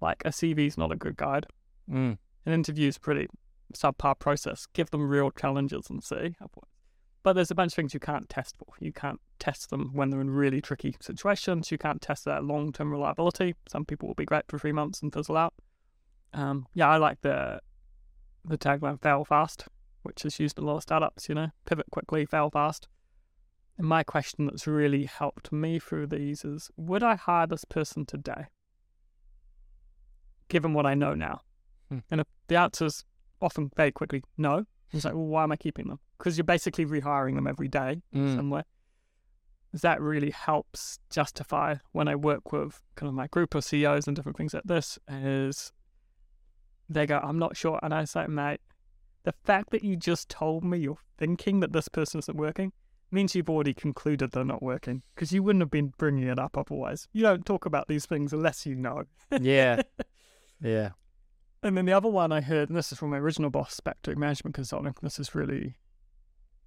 Like a CV is not a good guide. Mm, An interview is pretty subpar process. Give them real challenges and see. How it works. But there's a bunch of things you can't test for. You can't test them when they're in really tricky situations. You can't test their long-term reliability. Some people will be great for three months and fizzle out. Um, yeah, I like the the tagline "fail fast," which is used in a lot of startups. You know, pivot quickly, fail fast. And my question that's really helped me through these is: Would I hire this person today, given what I know now? Hmm. And if the answer is often very quickly no, it's like, well, why am I keeping them? Because you're basically rehiring them every day mm, somewhere. That really helps justify when I work with kind of my group of CEOs and different things like this is they go, I'm not sure. And I say, mate, the fact that you just told me you're thinking that this person isn't working means you've already concluded they're not working because you wouldn't have been bringing it up otherwise. You don't talk about these things unless you know. yeah, yeah. And then the other one I heard, and this is from my original boss back to management consulting, this is really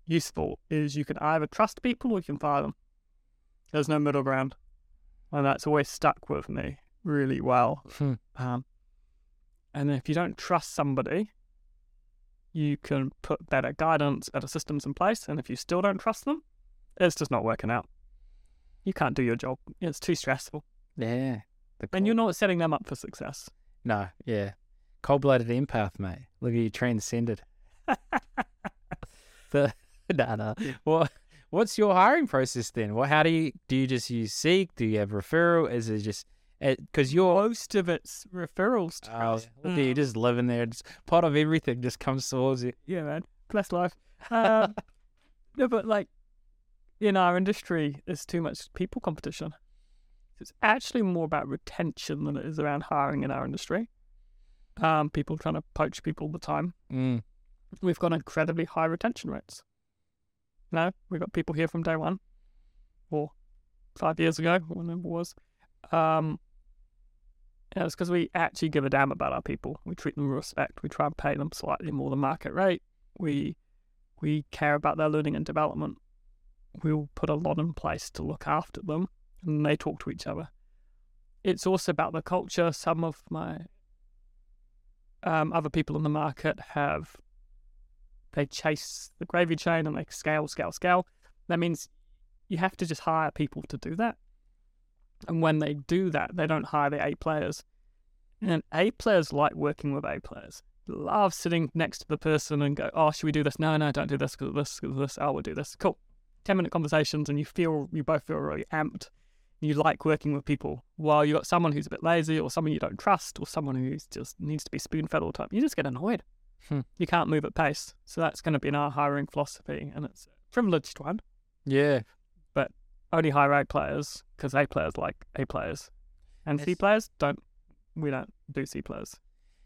useful, is you can either trust people or you can fire them. There's no middle ground. And that's always stuck with me really well. Hmm. Um, and if you don't trust somebody, you can put better guidance, better systems in place. And if you still don't trust them, it's just not working out. You can't do your job. It's too stressful. Yeah. And you're not setting them up for success. No, yeah. Cold blooded empath, mate. Look at you transcended. the no. What what's your hiring process then? What how do you do you just use Seek? Do you have referral? Is it just because you're Most of it's referrals. to oh, us. look you Um, just living there, just pot of everything just comes towards you. yeah, man. Bless life. Um, no, but like in our industry, there's too much people competition. It's actually more about retention than it is around hiring in our industry. Um, people trying to poach people all the time. Mm. We've got incredibly high retention rates. No, we've got people here from day one, or five years ago, whenever it was. Um, and it's because we actually give a damn about our people. We treat them with respect. We try and pay them slightly more than market rate. We we care about their learning and development. We'll put a lot in place to look after them, and they talk to each other. It's also about the culture. Some of my um, other people in the market have they chase the gravy train and they scale, scale, scale. That means you have to just hire people to do that. And when they do that, they don't hire the A players. And A players like working with A players. Love sitting next to the person and go, "Oh, should we do this? No, no, don't do this because this, because this. Oh, we'll do this. Cool." Ten minute conversations, and you feel you both feel really amped. You like working with people. While you've got someone who's a bit lazy, or someone you don't trust, or someone who just needs to be spoon fed all the time, you just get annoyed. Hmm. You can't move at pace. So that's going to be in our hiring philosophy, and it's a privileged one. Yeah. But only hire A players because A players like A players, and C players don't. We don't do C players.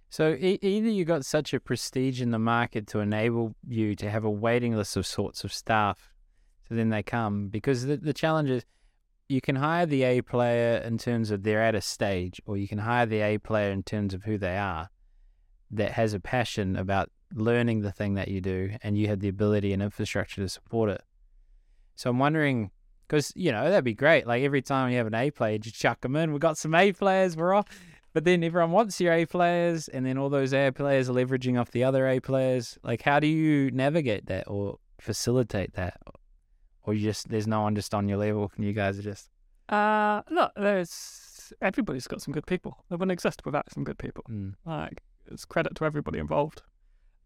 So e- either you got such a prestige in the market to enable you to have a waiting list of sorts of staff, so then they come. Because the, the challenge is, you can hire the A player in terms of they're at a stage, or you can hire the A player in terms of who they are, that has a passion about learning the thing that you do, and you have the ability and infrastructure to support it. So I'm wondering, because you know that'd be great. Like every time you have an A player, just chuck them in. We've got some A players. We're off. But then everyone wants your A players, and then all those A players are leveraging off the other A players. Like, how do you navigate that or facilitate that? or you just there's no one just on your level, and you guys are just Uh, look, there's everybody's got some good people. They wouldn't exist without some good people. mm, Like it's credit to everybody involved.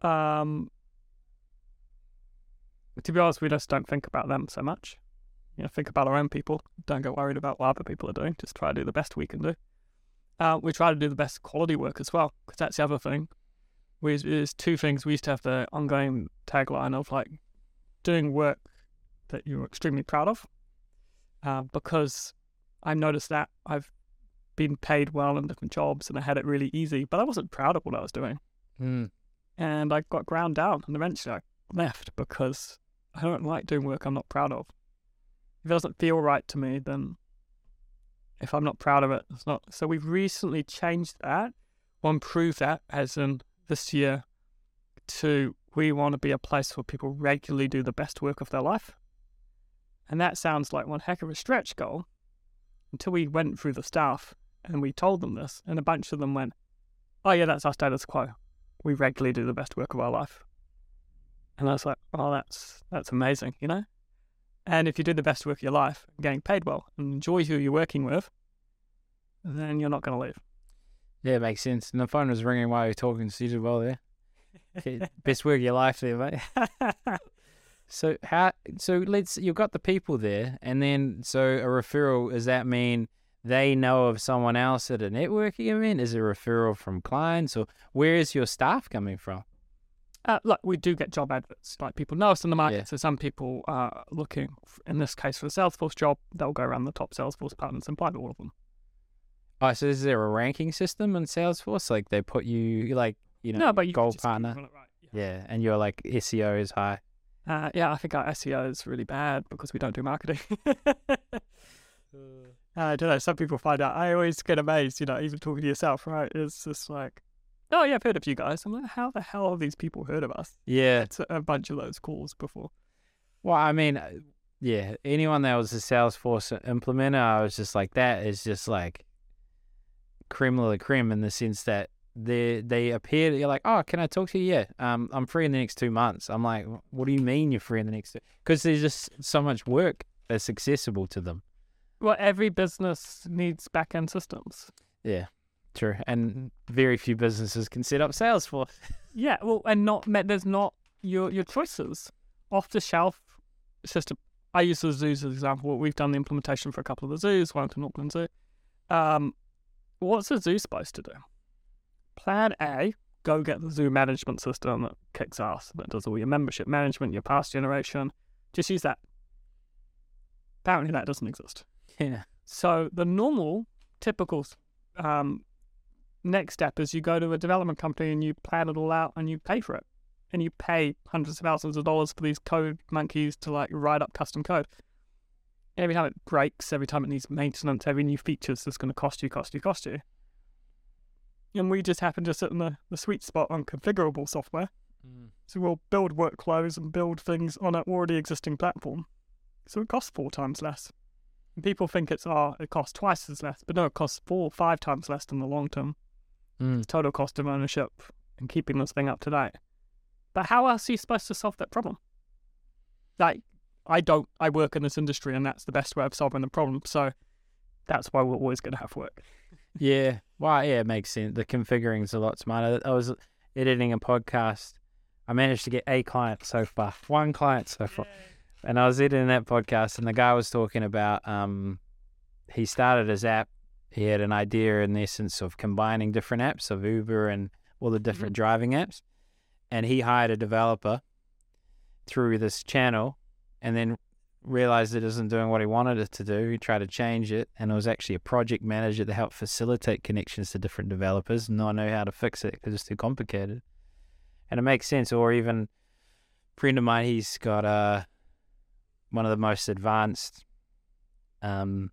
Um, to be honest, we just don't think about them so much. You know, think about our own people. Don't get worried about what other people are doing. Just try to do the best we can do. Uh, we try to do the best quality work as well, because that's the other thing. We, there's two things. We used to have the ongoing tagline of like doing work that you're extremely proud of, uh, because I noticed that I've been paid well in different jobs and I had it really easy, but I wasn't proud of what I was doing. mm, And I got ground down and eventually I left because I don't like doing work I'm not proud of. If it doesn't feel right to me, then if I'm not proud of it, it's not. So we've recently changed that or improved that as in this year to we want to be a place where people regularly do the best work of their life. And that sounds like one heck of a stretch goal until we went through the staff and we told them this, and a bunch of them went, Oh, yeah, that's our status quo. We regularly do the best work of our life. And I was like, Oh, that's that's amazing, you know? And if you do the best work of your life, getting paid well, and enjoy who you're working with, then you're not going to leave. yeah, it makes sense. And the phone was ringing while you were talking, so you did well there. Okay, Best work of your life there, mate. So how? So let's. You've got the people there, and then so a referral. Does that mean they know of someone else at a networking event? Is it a referral from clients, or where is your staff coming from? Uh, look, we do get job adverts. Like people know us in the market. Yeah. So some people are looking, in this case, for a Salesforce job. They'll go around the top Salesforce partners and apply to all of them. Oh, so is there a ranking system in Salesforce? Like they put you like you know no, but you gold partner. right. Yeah. Yeah, and you're like SEO is high. Uh, yeah, I think our SEO is really bad because we don't do marketing. I don't know. Some people find out. I always get amazed, you know, even talking to yourself, right? It's just like, oh, yeah, I've heard of you guys. I'm like, how the hell have these people heard of us? Yeah. It's a, bunch of those calls before. Well, I mean, uh, yeah. Anyone that was a Salesforce implementer, I was just like, that is just like creme la creme in the sense that they they appear. You're like, oh, can I talk to you? Yeah. Um, I'm free in the next two months. I'm like, what do you mean you're free in the next? Because there's just so much work that's accessible to them. Well, every business needs back end systems. Yeah. True. And very few businesses can set up Salesforce. Yeah, well, and not there's not your your choices off the shelf system. I use the zoos as an example. We've done the implementation for a couple of the zoos, Wellington Auckland Zoo. Um, what's a zoo supposed to do? Plan A: go get the zoo management system that kicks ass, that does all your membership management, your pass generation. Just use that. Apparently, that doesn't exist. Yeah. So the normal, typical um, next step is you go to a development company and you plan it all out and you pay for it, and you pay hundreds of thousands of dollars for these code monkeys to like write up custom code. Every time it breaks, every time it needs maintenance, every new feature is going to cost you, cost you, cost you. And we just happen to sit in the, the sweet spot on configurable software. So we'll build workflows and build things on an already existing platform. So it costs four times less. And people think it's oh, it costs twice as less, but no, it costs four or five times less in the long term. Mm. The total cost of ownership and keeping this thing up to date. But how else are you supposed to solve that problem? Like, I don't. I work in this industry, and that's the best way of solving the problem. So that's why we're always going to have work. Yeah. Well, yeah, it makes sense. The configuring is a lot smarter. I was editing a podcast. I managed to get a client so far, one client so far. And I was editing that podcast, and the guy was talking about um, he started his app. He had an idea, in the essence, of combining different apps of Uber and all the different driving apps. And he hired a developer through this channel, and then realized it isn't doing what he wanted it to do. He tried to change it, and it was actually a project manager to help facilitate connections to different developers. And I know how to fix it because it's too complicated. And it makes sense. Or even a friend of mine, he's got uh, one of the most advanced um,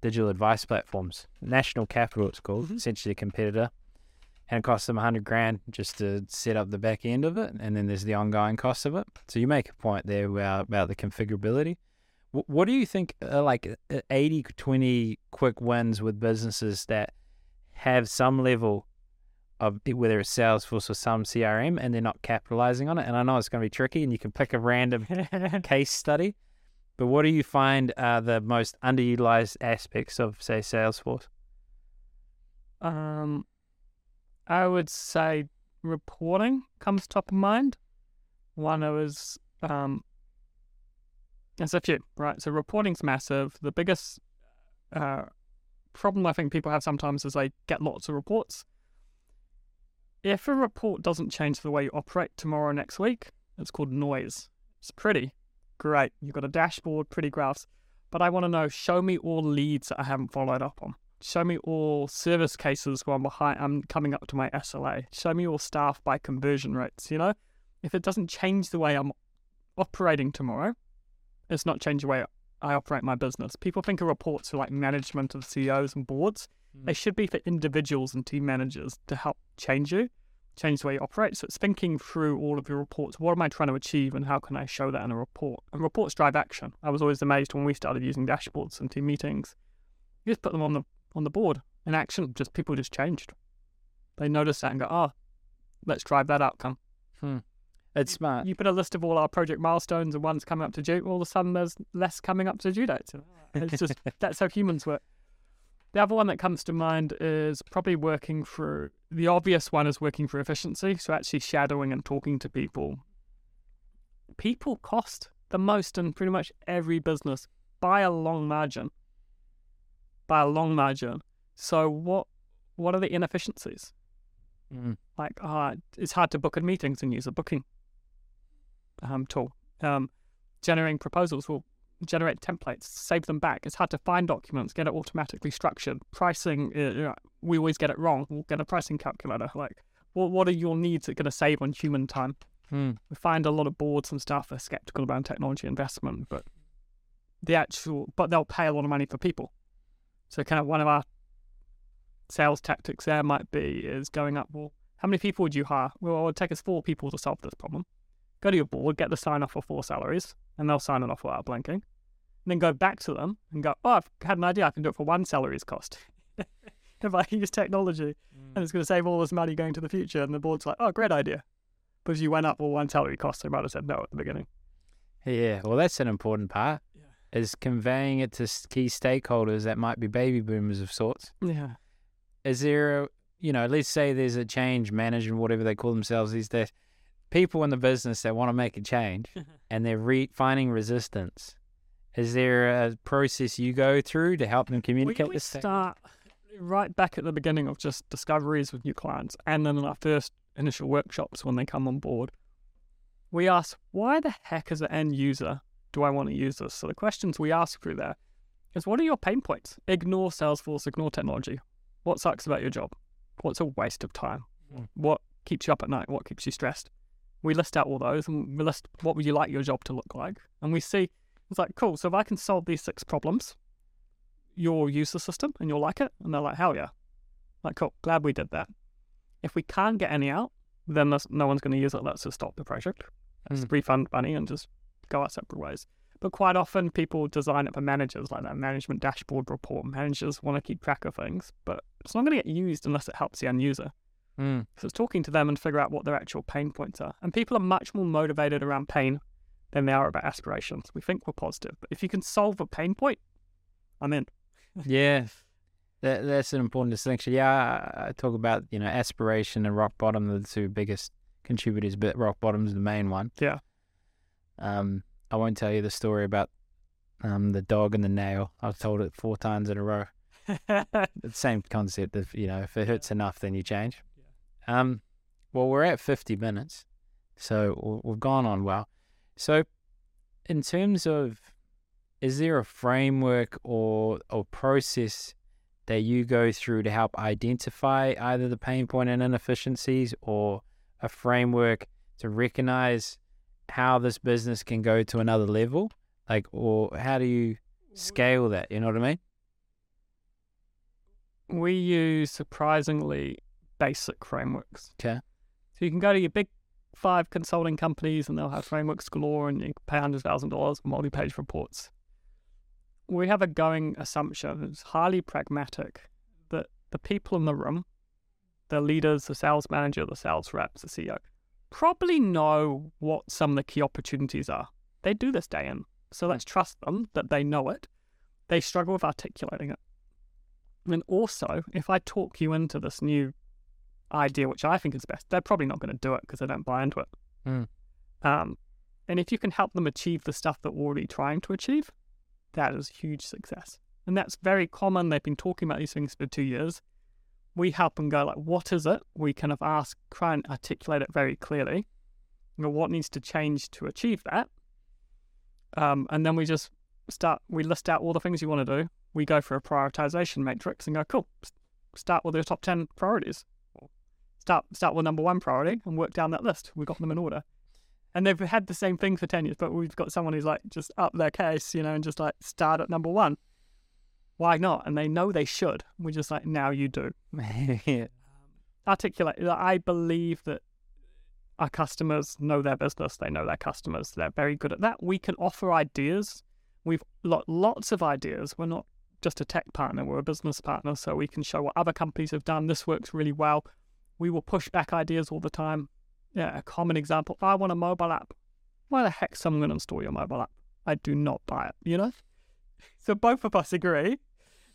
digital advice platforms, National Capital, it's called, Mhm. essentially a competitor. And it costs them a hundred grand just to set up the back end of it, and then there's the ongoing cost of it. So you make a point there about, the configurability. Wh- What do you think, uh, like uh, 80 20 quick wins with businesses that have some level of whether it's Salesforce or some CRM and they're not capitalizing on it? And I know it's going to be tricky and you can pick a random case study, But what do you find are the most underutilized aspects of, say, Salesforce? Um, I would say reporting comes top of mind. One was um, there's a few, right? So reporting's massive. The biggest uh, problem I think people have sometimes is they get lots of reports. If a report doesn't change the way you operate tomorrow or next week, it's called noise. It's pretty great. You've got a dashboard, pretty graphs, but I want to know show me all leads that I haven't followed up on. Show me all service cases where I'm behind. I'm coming up to my SLA. Show me all staff by conversion rates. You know, if it doesn't change the way I'm operating tomorrow, it's not changing the way I operate my business. People think of reports for like management of CEOs and boards. Mm. They should be for individuals and team managers to help change you, change the way you operate. So it's thinking through all of your reports. What am I trying to achieve and how can I show that in a report? And reports drive action. I was always amazed when we started using dashboards and team meetings. You just put them on the on the board in action. Just people just changed. They noticed that and go, oh, let's drive that outcome. Hmm. It's smart. You put a list of all our project milestones and one's coming up to due. All of a sudden, there's less coming up to due dates. It's just that's how humans work. The other one that comes to mind is probably working through the obvious one is working for efficiency. So actually shadowing and talking to people. People cost the most in pretty much every business by a long margin by a long margin. So what what are the inefficiencies? Mm. Like, uh, it's hard to book in meetings and use a booking um, tool. Um, generating proposals will generate templates, save them back. It's hard to find documents, get it automatically structured. Pricing, uh, you know, we always get it wrong. We'll get a pricing calculator. Like, well, what are your needs that are going to save on human time? Hmm. We find a lot of boards and stuff are skeptical about technology investment, but the actual, but they'll pay a lot of money for people. So kind of one of our sales tactics there might be is going up, well, how many people would you hire? Well, it would take us four people to solve this problem. Go to your board, get the sign off for four salaries, and they'll sign it off without blinking. And then go back to them and go, oh, I've had an idea. I can do it for one salary's cost. if I use technology mm. and it's going to save all this money going to the future. And the board's like, oh, great idea. But if you went up for one salary cost, they might have said no at the beginning. Yeah, well, that's an important part is conveying it to key stakeholders that might be baby boomers of sorts. Yeah. Is there, a, you know, let's say there's a change management, whatever they call themselves these days, people in the business that want to make a change and they're re- finding resistance. Is there a process you go through to help them communicate we this? start right back at the beginning of just discoveries with new clients and then in our first initial workshops when they come on board. We ask, why the heck is an end user do I want to use this? So the questions we ask through there is what are your pain points? Ignore Salesforce, ignore technology. What sucks about your job? What's a waste of time? Mm. What keeps you up at night? What keeps you stressed? We list out all those and we list what would you like your job to look like. And we see it's like, cool, so if I can solve these six problems, you'll use the system and you'll like it. And they're like, hell yeah. Like, cool, glad we did that. If we can't get any out, then no one's going to use it. Let's just stop the project. Let's mm. refund money and just go our separate ways. But quite often, people design it for managers, like that management dashboard report. Managers want to keep track of things, but it's not going to get used unless it helps the end user. Mm. So it's talking to them and figure out what their actual pain points are. And people are much more motivated around pain than they are about aspirations. We think we're positive, but if you can solve a pain point, I'm in. yeah, that, that's an important distinction. Yeah, I, I, talk about you know aspiration and rock bottom are the two biggest contributors, but rock bottom is the main one. Yeah. Um, I won't tell you the story about um, the dog and the nail. I've told it four times in a row. the same concept of you know if it hurts enough, then you change. Um, well, we're at fifty minutes, so we've gone on well. So, in terms of, is there a framework or or process that you go through to help identify either the pain point and inefficiencies, or a framework to recognize how this business can go to another level? Like, or how do you scale that? You know what I mean? We use surprisingly basic frameworks. Okay. So you can go to your big five consulting companies and they'll have frameworks galore and you can pay $100,000 for multi page reports. We have a going assumption, it's highly pragmatic, that the people in the room, the leaders, the sales manager, the sales reps, the CEO, probably know what some of the key opportunities are. They do this day in, So let's trust them that they know it. They struggle with articulating it. And also, if I talk you into this new idea, which I think is best, they're probably not going to do it because they don't buy into it. Mm. Um, and if you can help them achieve the stuff that we're already trying to achieve, that is huge success. And that's very common. They've been talking about these things for two years. We help them go like, what is it? We kind of ask, try and articulate it very clearly. You know, what needs to change to achieve that? Um, and then we just start. We list out all the things you want to do. We go for a prioritization matrix and go, cool. Start with your top ten priorities. Start start with number one priority and work down that list. We've got them in order. And they've had the same thing for 10 years but we've got someone who's like just up their case you know and just like start at number one. Why not? And they know they should. We're just like now you do. Yeah. articulate i believe that our customers know their business. They know their customers. They're very good at that. We can offer ideas. We've got lots of ideas. We're not just a tech partner. We're a business partner. So we can show what other companies have done. This works really well we will push back ideas all the time yeah, a common example. I want a mobile app. Why the heck someone going to install your mobile app? I do not buy it, you know? So both of us agree.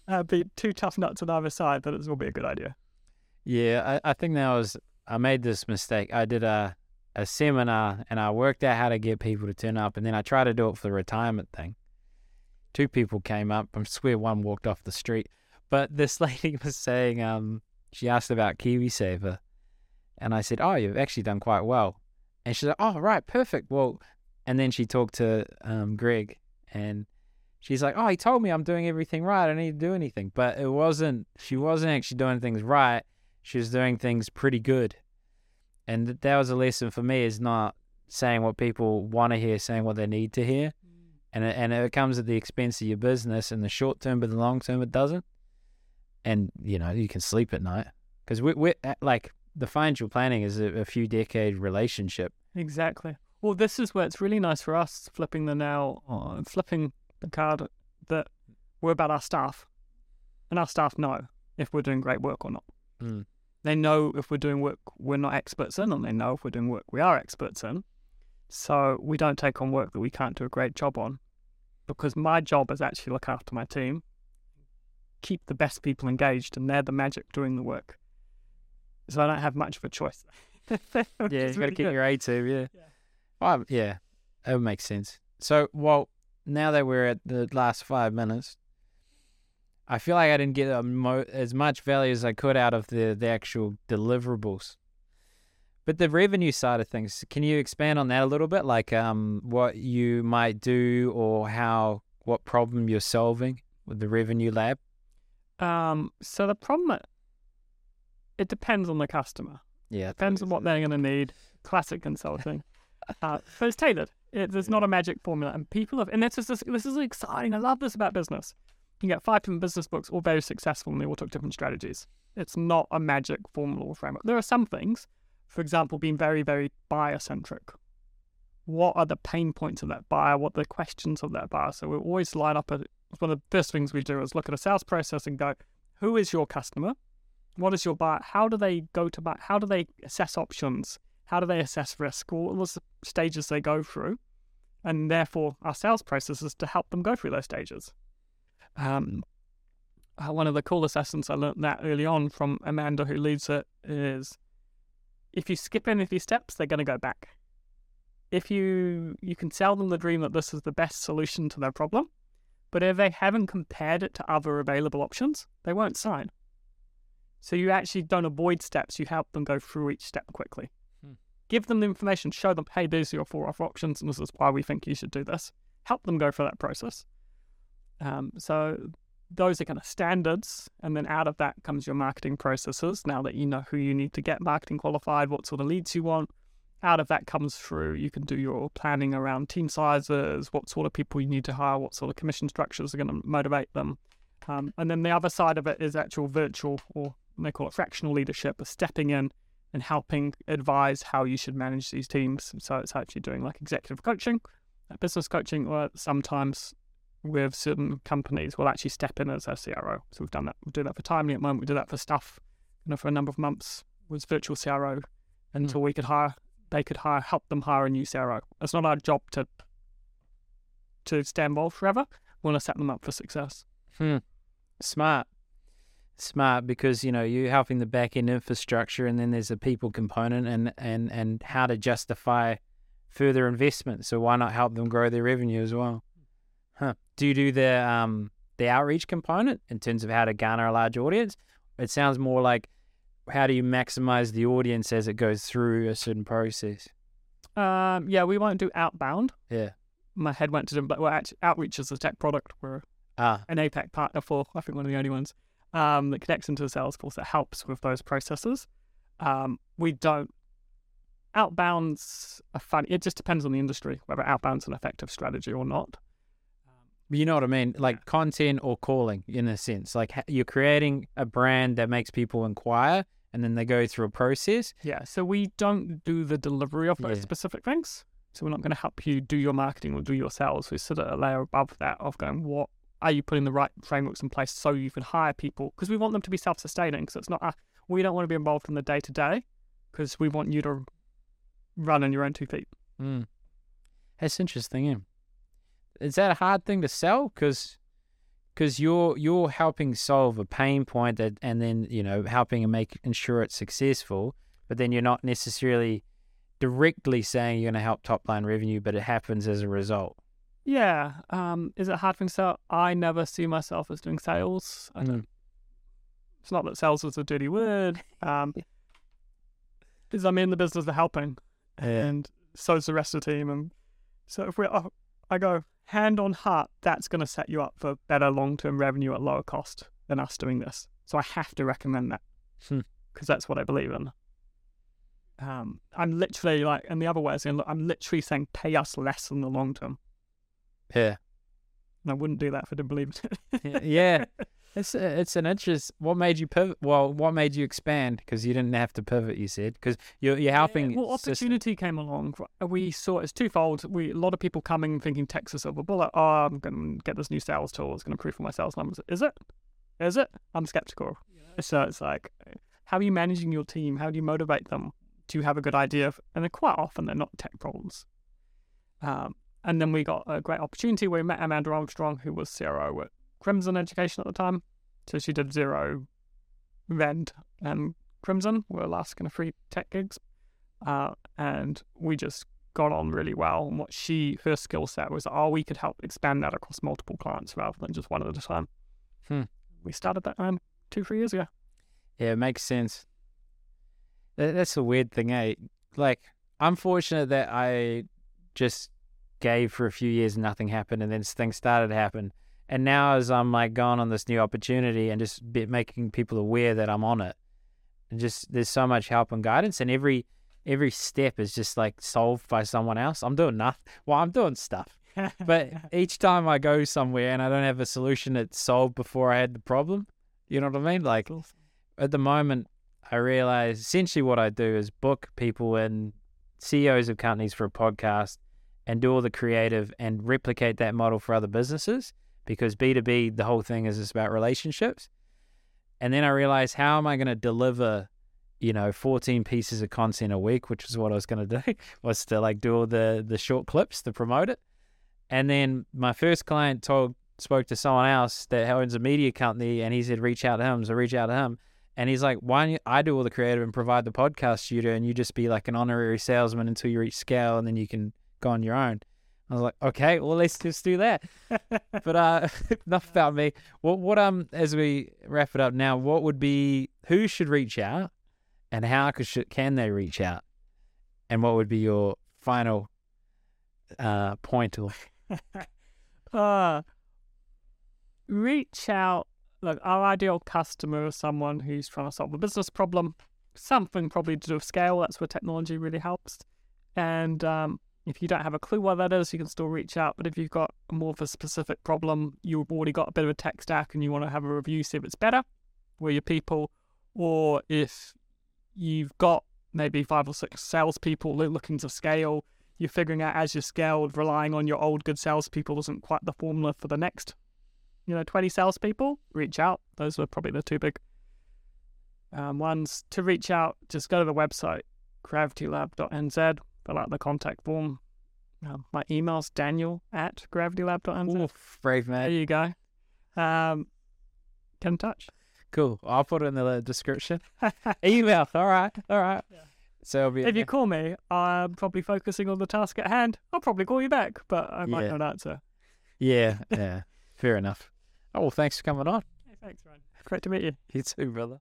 Uh, be two tough nuts on either side, but it will be a good idea. Yeah, I, I think that was I made this mistake. I did a a seminar and I worked out how to get people to turn up, and then I tried to do it for the retirement thing. Two people came up. I swear one walked off the street, but this lady was saying, um, she asked about KiwiSaver, and I said, Oh, you've actually done quite well. And she's like, Oh, right, perfect. Well, and then she talked to um, Greg and she's like, Oh, he told me I'm doing everything right. I don't need to do anything. But it wasn't, she wasn't actually doing things right. She was doing things pretty good. And that was a lesson for me is not saying what people want to hear, saying what they need to hear. And it, and it comes at the expense of your business in the short term, but the long term, it doesn't. And, you know, you can sleep at night. Because we, we're like, the financial planning is a, a few decade relationship. Exactly. Well, this is where it's really nice for us flipping the nail uh, flipping the card that we're about our staff, and our staff know if we're doing great work or not. Mm. They know if we're doing work we're not experts in, and they know if we're doing work we are experts in. So we don't take on work that we can't do a great job on, because my job is actually look after my team, keep the best people engaged, and they're the magic doing the work so I don't have much of a choice. yeah, you've got to keep good. your A to, yeah. Yeah. Well, yeah, that makes sense. So, well, now that we're at the last five minutes, I feel like I didn't get mo- as much value as I could out of the, the actual deliverables. But the revenue side of things, can you expand on that a little bit? Like um, what you might do or how, what problem you're solving with the revenue lab? Um, so the problem it depends on the customer. Yeah, depends on what they're going to need. Classic consulting, uh, but it's tailored. It, there's not a magic formula, and people have, and this is this is exciting. I love this about business. You get five different business books, all very successful, and they all took different strategies. It's not a magic formula or framework. There are some things, for example, being very very buyer centric. What are the pain points of that buyer? What are the questions of that buyer? So we always line up. A, one of the first things we do is look at a sales process and go, who is your customer? What is your buyer? How do they go to buy? How do they assess options? How do they assess risk? All the stages they go through, and therefore our sales process is to help them go through those stages. Um, uh, one of the coolest lessons I learned that early on from Amanda, who leads it, is if you skip any of these steps, they're going to go back. If you you can sell them the dream that this is the best solution to their problem, but if they haven't compared it to other available options, they won't sign. So you actually don't avoid steps, you help them go through each step quickly. Hmm. Give them the information, show them, hey, these are your four offer options, and this is why we think you should do this. Help them go through that process. Um, so those are kind of standards, and then out of that comes your marketing processes. Now that you know who you need to get marketing qualified, what sort of leads you want, out of that comes through. You can do your planning around team sizes, what sort of people you need to hire, what sort of commission structures are going to motivate them. Um, and then the other side of it is actual virtual or they call it fractional leadership, of stepping in and helping advise how you should manage these teams. So it's actually doing like executive coaching, business coaching, or sometimes with certain companies we'll actually step in as a CRO. So we've done that. We do that for Timely at the moment. We do that for stuff, you know, for a number of months was virtual CRO until mm. we could hire, they could hire, help them hire a new CRO. It's not our job to to stay involved forever. We want to set them up for success. Hmm. Smart. Smart because you know you're helping the back end infrastructure, and then there's a people component, and and and how to justify further investment. So why not help them grow their revenue as well? Huh. Do you do the um the outreach component in terms of how to garner a large audience? It sounds more like how do you maximize the audience as it goes through a certain process? Um, yeah, we won't do outbound. Yeah. My head went to them, but well, actually, outreach is a tech product. We're Ah, an APAC partner for, I think, one of the only ones um, that connects into Salesforce that helps with those processes. Um, we don't. Outbounds a fun. It just depends on the industry whether outbound's an effective strategy or not. You know what I mean? Like content or calling, in a sense. Like you're creating a brand that makes people inquire, and then they go through a process. Yeah, so we don't do the delivery of those Yeah. specific things. So we're not going to help you do your marketing or do your sales. We sit at a layer above that of going, what are you putting the right frameworks in place so you can hire people? Because we want them to be self-sustaining. Because it's not, uh, we don't want to be involved in the day to day because we want you to run on your own two feet. Mm. That's interesting. Yeah. Is that a hard thing to sell? Because because you're you're helping solve a pain point that, and then you know helping and make ensure it's successful, but then you're not necessarily directly saying you're going to help top line revenue, but it happens as a result. Yeah. Um, is it a hard thing to sell? I never see myself as doing sales. I don't, Mm. It's not that sales is a dirty word. Um, is I'm in the business of helping. Yeah. and so is the rest of the team. And so if we, oh, I go hand on heart, that's going to set you up for better long term revenue at lower cost than us doing this. So I have to recommend that Hmm. because that's what I believe in. Um, I'm literally like, and the other way is, look, I'm literally saying pay us less in the long term. Yeah. And I wouldn't do that if I didn't believe it. yeah. It's a, it's an interest. What made you pivot? Well, what made you expand? Because you didn't have to pivot. You said because you're you're helping. Yeah, well, opportunity came along. We saw it's twofold. We a lot of people coming thinking Texas silver bullet. Oh, I'm going to get this new sales tool. It's going to improve my sales numbers. Is it? Is it? I'm skeptical. So it's like, how are you managing your team? How do you motivate them? Do you have a good idea? And they're quite often they're not tech problems. Um, and then we got a great opportunity where we met Amanda Armstrong, who was CRO at Crimson Education at the time. So she did Xero Vend and Crimson were last kind of free tech gigs. Uh, and we just got on really well. And what she, her skill set was, oh, we could help expand that across multiple clients rather than just one at a time. Hmm. We started that um, two, three years ago. Yeah, it makes sense. That's a weird thing, eh? Like, I'm fortunate that I just gave for a few years and nothing happened, and then things started to happen. And now, as I'm like going on this new opportunity and just making people aware that I'm on it, and just there's so much help and guidance, and every every step is just like solved by someone else. I'm doing nothing. Well, I'm doing stuff, but each time I go somewhere and I don't have a solution that's solved before I had the problem, you know what I mean? Like at the moment, I realize essentially what I do is book people and CEOs of companies for a podcast and do all the creative and replicate that model for other businesses because B2B, the whole thing is just about relationships. And then I realized, how am I going to deliver, you know, 14 pieces of content a week, which is what I was going to do, was to like do all the, the short clips to promote it. And then my first client told, spoke to someone else that owns a media company and he said, reach out to him. So reach out to him. And he's like, why don't I do all the creative and provide the podcast studio and you just be like an honorary salesman until you reach scale and then you can go on your own. I was like, okay, well, let's just do that. but uh, enough about me. What, what, um, as we wrap it up now, what would be, who should reach out and how could, should, can they reach out? And what would be your final uh, point or uh, reach out. Look, our ideal customer is someone who's trying to solve a business problem, something probably to do with scale. That's where technology really helps. And um, if you don't have a clue what that is, you can still reach out. But if you've got more of a specific problem, you've already got a bit of a tech stack and you want to have a review, see if it's better, where your people, or if you've got maybe five or six salespeople looking to scale, you're figuring out as you scaled, relying on your old good salespeople isn't quite the formula for the next, you know, 20 salespeople, reach out. Those are probably the two big um, ones. To reach out, just go to the website, gravitylab.nz, fill out the contact form. Um, my email's daniel at gravitylab.nz. Ooh, brave man. There you go. Um, get in touch. Cool. I'll put it in the description. Email. All right. All right. Yeah. So be if you call me, I'm probably focusing on the task at hand. I'll probably call you back, but I might Yeah. not answer. yeah, yeah. Fair enough. Oh well, thanks for coming on. Hey, thanks, man. Great to meet you. You too, brother.